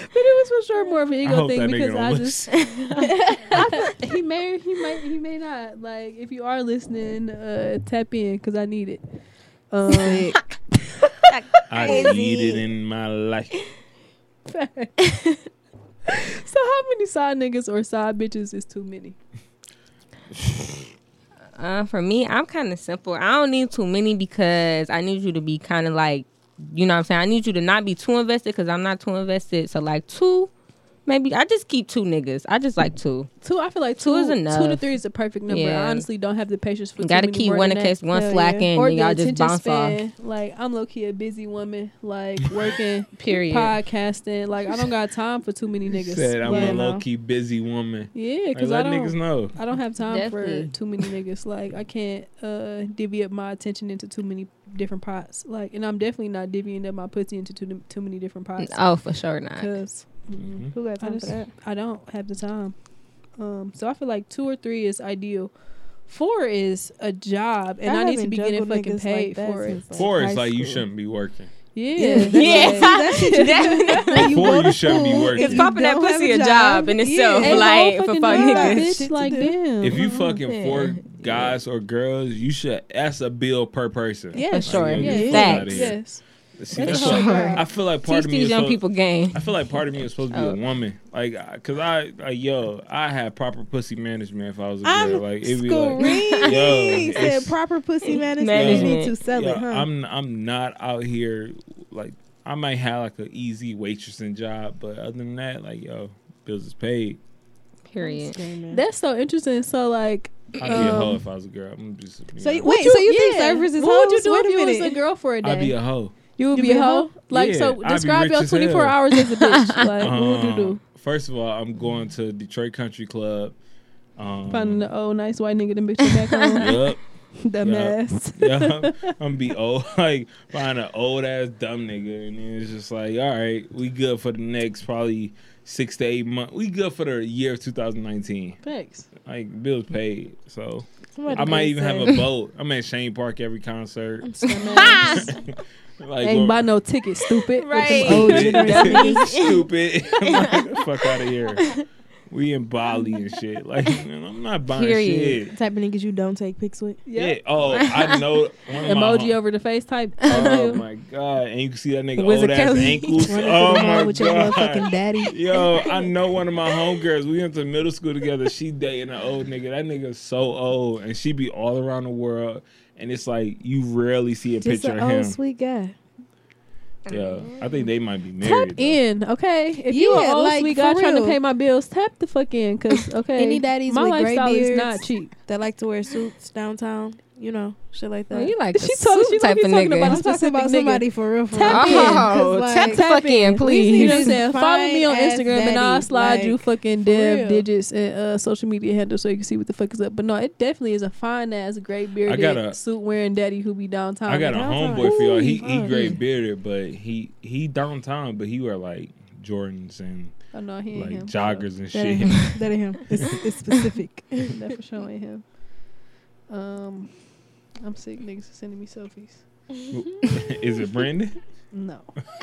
but it was for sure more of an I ego hope thing that nigga because don't I just he may he might he may not like if you are listening uh tap in because I need it. Um, I need it in my life. so how many side niggas or side bitches is too many? Uh, for me, I'm kind of simple. I don't need too many because I need you to be kind of like, you know what I'm saying? I need you to not be too invested because I'm not too invested. So, like, two, maybe I just keep two niggas. I just like two. Two, I feel like Two two, is Two to three is the perfect number. Yeah. I honestly don't have the patience for. You gotta keep one in case one Hell slacking Or and y'all just bounce span. Like I'm low key a busy woman, like working. Period. podcasting. Like I don't got time for too many niggas. Said I'm Like, a low key busy woman. Yeah, Like, because I don't. niggas know. I don't have time Definitely. for too many niggas. Like I can't uh divvy up my attention into too many different pots. Like, and I'm definitely not divvying up my pussy into too too many different pots. Oh, for sure not. Because Mhm. Who got I time just for that? I don't have the time. Um, so I feel like two or three is ideal. Four is a job, and I, need to be getting juggled fucking niggas like paid for it. since, Four high is like you shouldn't be working. Yeah, Yeah, that's Yeah. like- that shit you Definitely. Four, you shouldn't be working. It's popping that pussy a a job, job in itself, Ain't no like for fucking fuck niggas. bitch. Like do. damn. If you fucking Yeah. four guys or girls, you should. That's a bill per person. Yeah, For sure. Yeah, yeah, Facts. yes. See, That's that's hard. I feel like part Teach of me these is young supposed- people game. I feel like part of me is supposed to be Oh. a woman, like, cause I, like, yo, I had proper pussy management if I was a girl. I'm like, it'd be screaming. like, yo, said proper pussy management. You need Management. to sell yo, it, huh? I'm, I'm not out here like, I might have like an easy waitressing job, but other than that, like, yo, bills is paid. Period. That's so interesting. So like, I'd be a hoe Um, if I was a girl. I'm just, you So know, you- Wait, so you think servers is What would you do Wait if you was a girl for a day? I'd be a hoe. you would be, be a a hoe. hoe? Like Yeah, so, describe your 24 hell. hours as a bitch. Like, what would you Um, do? First of all, I'm going to Detroit Country Club. Um, Finding the old nice white nigga to bitch back on Yup. the Yeah. mess. yeah, I'm gonna be old, like find an old ass dumb nigga, and then it's just like, all right, we good for the next probably six to eight months. We good for the year of 2019. Thanks. Like bills paid, so Somebody I might even say. have a boat. I'm at Chene Park every concert. like, Ain't buy no ticket, stupid. Right. old stupid. Like, fuck out of here. We in Bali and shit. Like, man, I'm not buying Period. shit. type of niggas you don't take pics with. Yeah. Yeah. Oh, I know. one of my Emoji over the face type. Oh my god! And you can see that nigga Wizard old ass ankles. Oh through the mall my with your motherfucking god! daddy. Yo, I know one of my homegirls. We went to middle school together. She dating an old nigga. That nigga's so old, and she be all around the world. And it's like you rarely see a Just picture an of him. old sweet guy. Yeah, I think they might be Tap married. though. in, okay? If you Yeah, an old like, sweet for guy trying to real. pay my bills, tap the fuck in, cause okay, Any daddies my with gray lifestyle is beards not cheap. that like to wear suits downtown, you know, shit like that. Well, you like the She talk- suit she type like of talking nigga. about I'm talking specific about nigga. somebody for real. For Tap real. in, Oh, 'Cause, tap like, the fuck in, You please. know what I'm saying? Follow me on fine-ass Instagram and I'll daddies, slide you fucking for dev digits and uh, social media handles so you can see what the fuck is up. But no, it definitely is a fine ass, gray bearded, got a- suit wearing daddy who be downtown. I got a downtown. homeboy for y'all. He he fine. gray bearded, but he he downtown, but he wear like Jordans and Oh no, he ain't like him. joggers and That shit. him. That ain't him. It's, it's specific. that for sure ain't him. Um, I'm sick. Niggas are sending me selfies. Is it Brandon? No.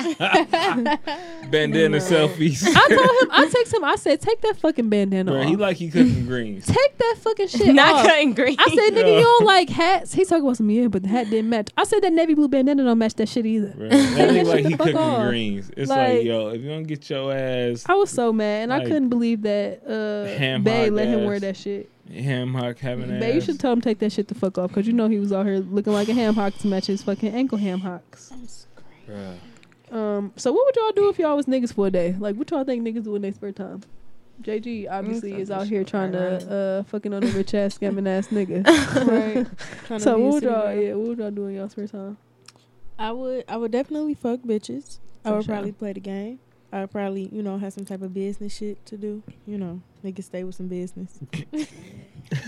Bandana No. selfies. I told him. I text him. I said, take that fucking bandana Bro, off. he like he cooking greens. take that fucking shit Not off. cutting green. I said, nigga, Yeah. you don't like hats. He talking about some yeah, but the hat didn't match. I said that navy blue bandana don't match that shit either. Bro, that nigga like he fuck cooking off. greens. It's like, Like- yo, if you don't get your ass I was so mad, and I couldn't believe that uh, Bay hock let him wear that shit. Ham hock having ass. Bay, you should tell him take that shit the fuck off, cause you know he was out here looking like a ham hock to match his fucking ankle ham hocks. Bruh. Um, so what would y'all do if y'all was niggas for a day? Like, what y'all think niggas do in their spare time? JG obviously is out here trying to uh fucking on a rich ass scamming ass nigga. right. Trying so be a what would city y'all girl. yeah, what would y'all do in y'all spare time? I would I would definitely fuck bitches. I For would sure. probably play the game. I probably, you know, have some type of business shit to do. You know, niggas stay with some business.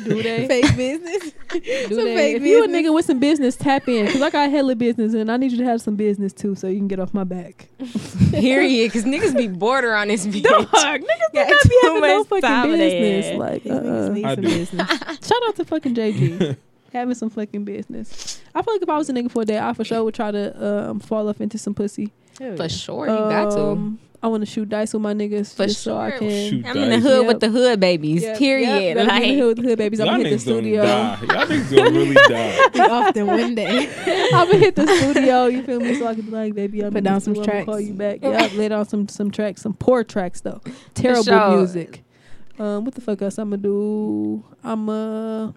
Do they? fake business. Do some they? fake If you a nigga with some business, tap in. Cause I got hella business and I need you to have some business too so you can get off my back. Period. Because niggas be border on this bitch. Dog, niggas do Got not be having no fucking time in their business. head. Like, niggas need some business. shout out to fucking JG. having some fucking business. I feel like if I was a nigga for a day, I for sure would try to um, fall off into some pussy. Hell For yeah. sure, you got to. I want to shoot dice with my niggas For just so I can. Shoot I'm in the dice. hood Yep. with the hood babies. Yep, period. Yep, gotta be in the hood with the hood babies. I'm Y'all gonna hit the gonna studio. die. Y'all niggas gonna really die. We often one day. I'm gonna hit the studio. You feel me? So I can be like, baby, I'm Put in down the some tracks. I'ma Call you back. Yeah, lay down some some tracks, some poor tracks though. Terrible sure. music. Um, what the fuck else I'm gonna do? I'm uh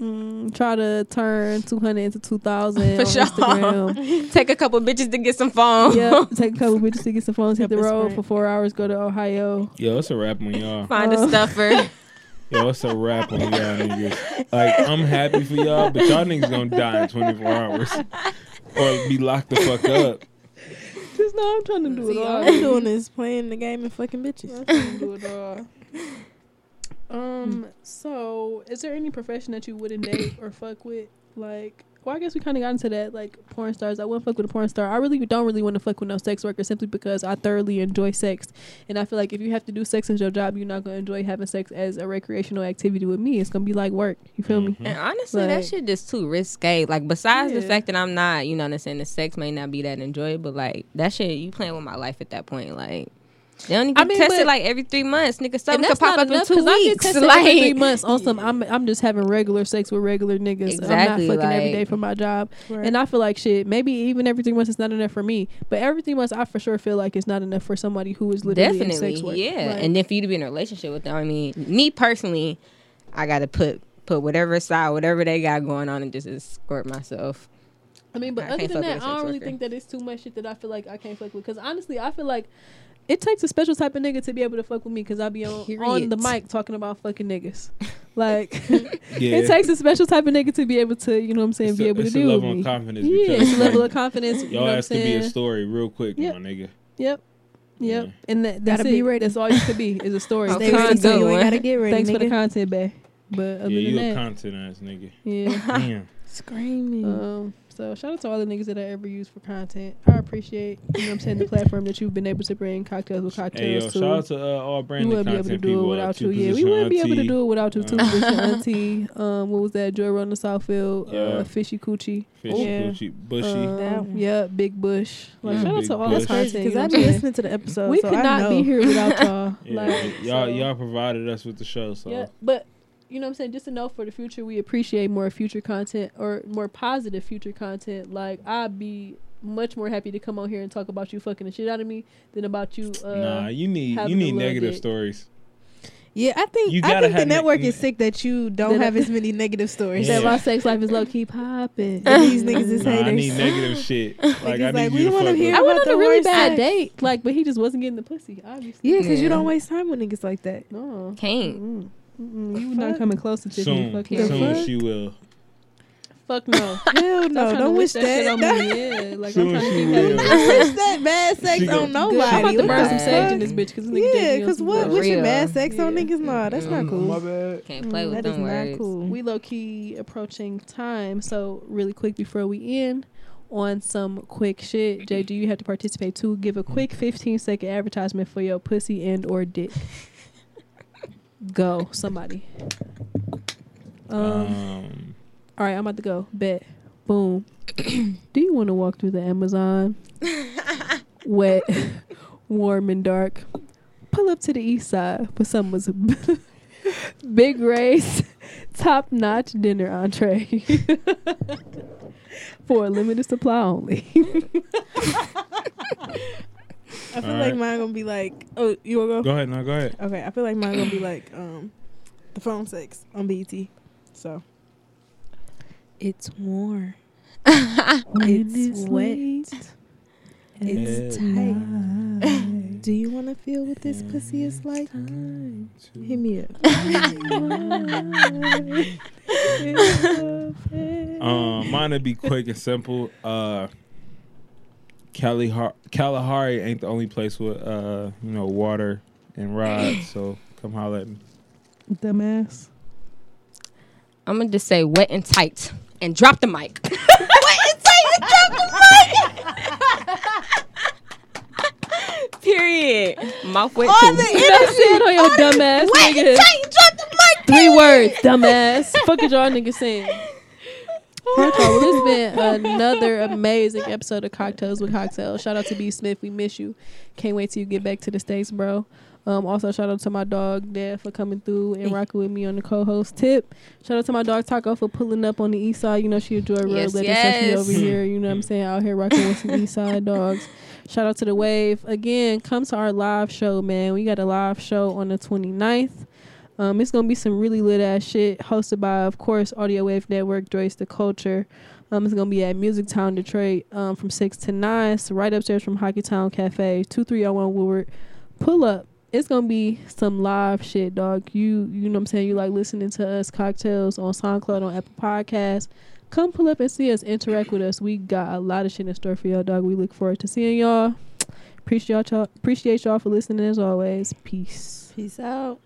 mm, try to turn 200 into 2,000 For on sure. Instagram. take a couple bitches to get some phone. yeah, take a couple bitches to get some phones, hit the road spray. for four hours, go to Ohio. Yo, it's a wrap on y'all. Find Uh, a stuffer. Yo, it's a wrap on y'all niggas. Like, I'm happy for y'all, but y'all niggas gonna die in 24 hours. Or be locked the fuck up. Just know I'm trying to do it See, all. all I'm doing is playing the game and fucking bitches. I'm trying to do it all. Um. So, is there any profession that you wouldn't date or fuck with? Like, well, I guess we kind of got into that. Like porn stars, I wouldn't fuck with a porn star. I really don't really want to fuck with no sex worker simply because I thoroughly enjoy sex, and I feel like if you have to do sex as your job, you're not gonna enjoy having sex as a recreational activity with me. It's gonna be like work. You feel me? Mm-hmm. And honestly, that shit just too risque. Like besides the fact that I'm not, you know, what I'm saying the sex may not be that enjoyable, but like that shit, you playing with my life at that point. Like They only I get mean, tested like every three months, nigga. Something could pop up in enough two 'cause I get weeks. like every three months on some. I'm I'm just having regular sex with regular niggas. Exactly, I'm not fucking every like- day for my job, Right. and I feel like shit. Maybe even every three months is not enough for me, but every three months I for sure feel like it's not enough for somebody who is literally in Definitely, sex work. yeah. Like, and then for you to be in a relationship with them, I mean, me personally, I gotta put put whatever aside, whatever they got going on, and just escort myself. I mean, but I other than that, I don't really worker. think that it's too much shit that I feel like I can't fuck with. Because honestly, I feel like it takes a special type of nigga to be able to fuck with me. Because I be on on the mic talking about fucking niggas. Like Yeah. it takes a special type of nigga to be able to, you know what I'm saying, It's be a- able to it's a deal with level of me. confidence Yeah, because, it's a level of confidence. You know Y'all what I'm has to be a story real quick, Yep. my nigga. Yep. Yep. Yeah. And that, that's Gotta be it. ready. That's all you could be is a story. Okay. Stay ready Content. so you ain't gotta get ready. Thanks for the content, bae. But other Yeah, you a than that, content ass nigga. yeah. Damn. Screaming. Um, so shout out to all the niggas that I ever use for content. I appreciate, you know what I'm saying, the platform that you've been able to bring cocktails with Hey cocktails yo, to. shout out to uh, all we branded wouldn't be able to do it uh, without you. Yeah, we wouldn't be able to do it without you. Two Uh, position auntie. Um, what was that? Joy Run the Southfield. Yeah. Uh, Fishy Coochie. Fishy, Yeah. Gucci, Bushy. Um, That one. yeah, Big Bush. Like Yeah, shout out to all the That's crazy content. because I what be I'm listening to the episode. We so could I not know. be here without y'all. yeah, like y'all so- y'all provided us with the show, so Yeah, but you know what I'm saying? Just to know for the future, we appreciate more future content or more positive future content. Like, I'd be much more happy to come on here and talk about you fucking the shit out of me than about you. Uh, nah, you need you need negative dick. stories. Yeah, I think You I think the ne- network ne- is sick that you don't have as many negative stories. That my sex life is low key popping. These niggas is Nah, I need negative shit. Like I Niggas need like, we you wanna fuck hear I went on a the really worst bad sex. date, like, but he just wasn't getting the pussy. Obviously, Yeah, because you don't waste time with niggas like that. no, Can't. Mm-mm. Mm-mm. You not coming close to Tiffany. Soon, Fuck, soon fuck? she will. fuck no. Hell no, don't wish that, shit on me. Yeah, like Soon I'm trying to she keep will. Don't wish that bad sex She on nobody. I'm about to What burn the some sage in this bitch because Yeah, because what? For Wishing bad sex on niggas? Nah, that's not Mm, cool. My bad. Can't play with That is them not cool. we low key approaching time. So really quick before we end on some quick shit. Jay, do you have to participate too? Give a quick 15 second advertisement for your pussy and or dick. Go, somebody. Um, Um, all right, I'm about to go. Bet. Boom. do you want to walk through the Amazon? Wet, warm and dark. Pull up to the east side for someone's big race, top notch dinner entree. for a limited supply only. I feel All like right. mine gonna be like, oh, you wanna go? go ahead, no, go ahead. Okay, I feel like mine gonna be like um, the phone sex on BET. So it's warm. it's wet. It's tight. Do you want to feel what this pussy is like? Hit me up. Um, mine would be quick and simple. Uh, Kalahari, Kalahari ain't the only place with uh, you know, water and rods. so come holler at me. Dumbass. I'm gonna just say wet and tight and drop the mic. wet and tight and drop the mic. Period. Mouth wet too. You know saying on your dumbass wet nigga. and tight and drop the mic. Three words, dumbass. Fuck is y'all niggas saying? Well, this has been another amazing episode of Cocktails with Cocktails. Shout out to B Smith. We miss you. Can't wait till you get back to the States, bro. Um, also, shout out to my dog, Dad, for coming through and rocking with me on the co host tip. Shout out to my dog, Taco, for pulling up on the east side. You know, she enjoy real Yes, so she over here, you know what I'm saying, out here rocking with some east side dogs. Shout out to the Wave. Again, come to our live show, man. We got a live show on the 29th. Um, it's gonna be some really lit ass shit hosted by, of course, Audio Wave Network, Joyce the Culture. Um, it's gonna be at Music Town Detroit um, from six to nine. So right upstairs from Hockeytown Cafe, two three zero one Woodward. Pull up. It's gonna be some live shit, dog. You you know what I'm saying? You like listening to us cocktails on SoundCloud on Apple Podcasts. Come pull up and see us, interact with us. We got a lot of shit in store for y'all, dog. We look forward to seeing y'all. Appreciate y'all appreciate y'all for listening as always. Peace. Peace out.